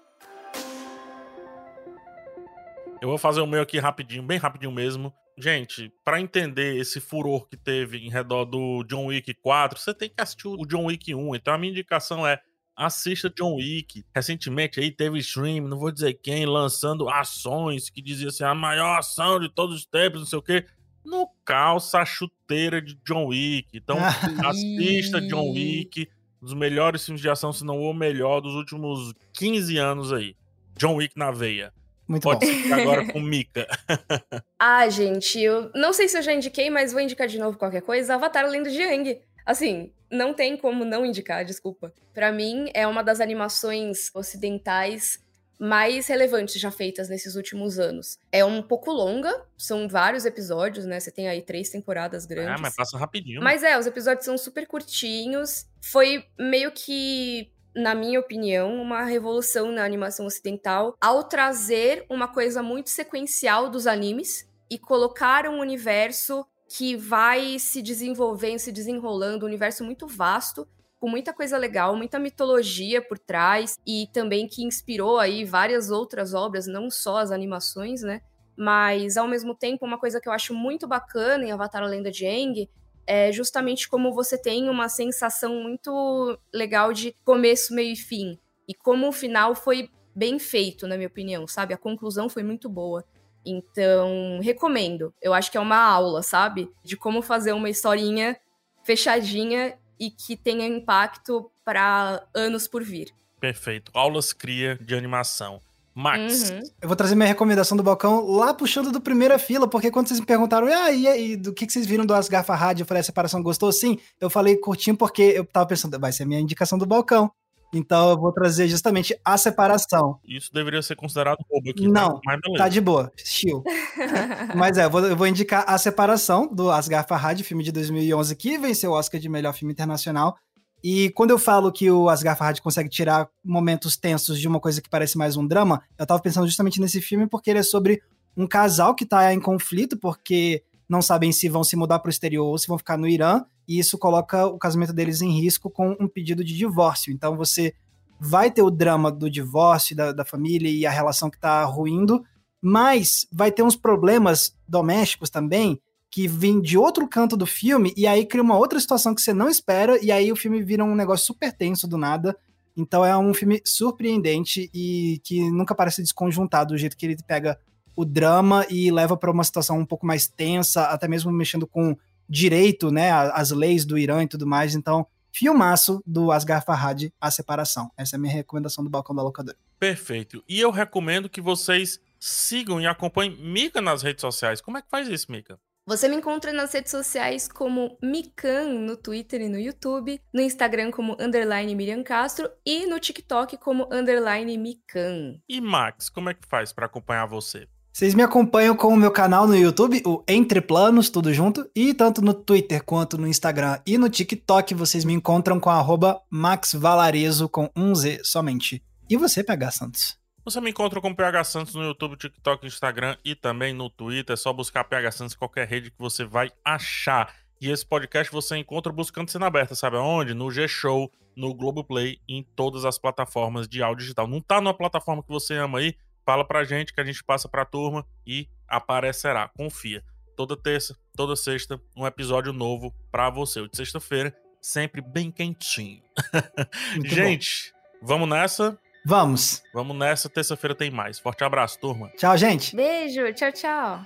Eu vou fazer o meu aqui rapidinho, bem rapidinho mesmo. Gente, para entender esse furor que teve em redor do John Wick 4, você tem que assistir o John Wick 1. Então a minha indicação é assista John Wick. Recentemente aí teve stream, não vou dizer quem, lançando ações que dizia assim, a maior ação de todos os tempos, não sei o quê. No calça a chuteira de John Wick. Então <laughs> assista John Wick, um dos melhores filmes de ação, se não o melhor dos últimos 15 anos aí. John Wick na veia. Muito Pode bom. ficar agora <laughs> com Mika. <laughs> Ah, gente, eu não sei se eu já indiquei, mas vou indicar de novo qualquer coisa. Avatar Lenda de Aang. Assim, não tem como não indicar, desculpa. Pra mim, é uma das animações ocidentais mais relevantes já feitas nesses últimos anos. É um pouco longa, são vários episódios, né? Você tem aí três temporadas grandes. Ah, mas passa rapidinho. Mas é, os episódios são super curtinhos. Foi meio que, na minha opinião, uma revolução na animação ocidental ao trazer uma coisa muito sequencial dos animes e colocar um universo que vai se desenvolvendo, se desenrolando, um universo muito vasto, com muita coisa legal, muita mitologia por trás e também que inspirou aí várias outras obras, não só as animações, né? Mas ao mesmo tempo, uma coisa que eu acho muito bacana em Avatar: A Lenda de Aang é justamente como você tem uma sensação muito legal de começo, meio e fim. E como o final foi bem feito, na minha opinião, sabe? A conclusão foi muito boa. Então, recomendo. Eu acho que é uma aula, sabe? De como fazer uma historinha fechadinha e que tenha impacto para anos por vir. Perfeito. Aulas cria de animação. Max. Uhum. Eu vou trazer minha recomendação do balcão lá puxando do primeira fila, porque quando vocês me perguntaram, ah, e aí, do que, que vocês viram do Asgar Farhad? Eu falei, a separação gostou? Sim. Eu falei curtinho porque eu tava pensando, vai ser a minha indicação do balcão. Então eu vou trazer justamente a separação. Isso deveria ser considerado roubo aqui. Não, mas beleza. Tá de boa, chill. <laughs> Mas é, eu vou, eu vou indicar A Separação, do Asghar Farhad, filme de 2011, que venceu o Oscar de melhor filme internacional. E quando eu falo que o Asghar Farhad consegue tirar momentos tensos de uma coisa que parece mais um drama, eu tava pensando justamente nesse filme porque ele é sobre um casal que tá em conflito porque não sabem se vão se mudar para o exterior ou se vão ficar no Irã, e isso coloca o casamento deles em risco com um pedido de divórcio. Então você vai ter o drama do divórcio da, da família e a relação que tá ruindo, mas vai ter uns problemas domésticos também que vêm de outro canto do filme e aí cria uma outra situação que você não espera e aí o filme vira um negócio super tenso do nada. Então é um filme surpreendente e que nunca parece desconjuntado do jeito que ele pega o drama e leva para uma situação um pouco mais tensa, até mesmo mexendo com direito, né, as leis do Irã e tudo mais. Então, filmaço do Asghar Farhad, A Separação. Essa é a minha recomendação do Balcão da Locadora. Perfeito. E eu recomendo que vocês sigam e acompanhem Mika nas redes sociais. Como é que faz isso, Mika? Você me encontra nas redes sociais como Mikan no Twitter e no YouTube, no Instagram como underline Miriam Castro e no TikTok como underline Mikan. E Max, como é que faz para acompanhar você? Vocês me acompanham com o meu canal no YouTube, o Entre Planos, tudo junto, e tanto no Twitter quanto no Instagram e no TikTok vocês me encontram com arroba maxvalarezo com um Z somente. E você, PH Santos? Você me encontra com PH Santos no YouTube, TikTok, Instagram e também no Twitter. É só buscar PH Santos em qualquer rede que você vai achar. E esse podcast você encontra buscando cena aberta, sabe aonde? No G-Show, no Globoplay em todas as plataformas de áudio digital. Não tá numa plataforma que você ama aí? Fala pra gente que a gente passa pra turma e aparecerá. Confia. Toda terça, toda sexta, um episódio novo pra você. O de sexta-feira, sempre bem quentinho. <laughs> gente, bom. vamos nessa. Vamos. Vamos nessa, terça-feira tem mais. Forte abraço, turma. Tchau, gente. Beijo, tchau, tchau.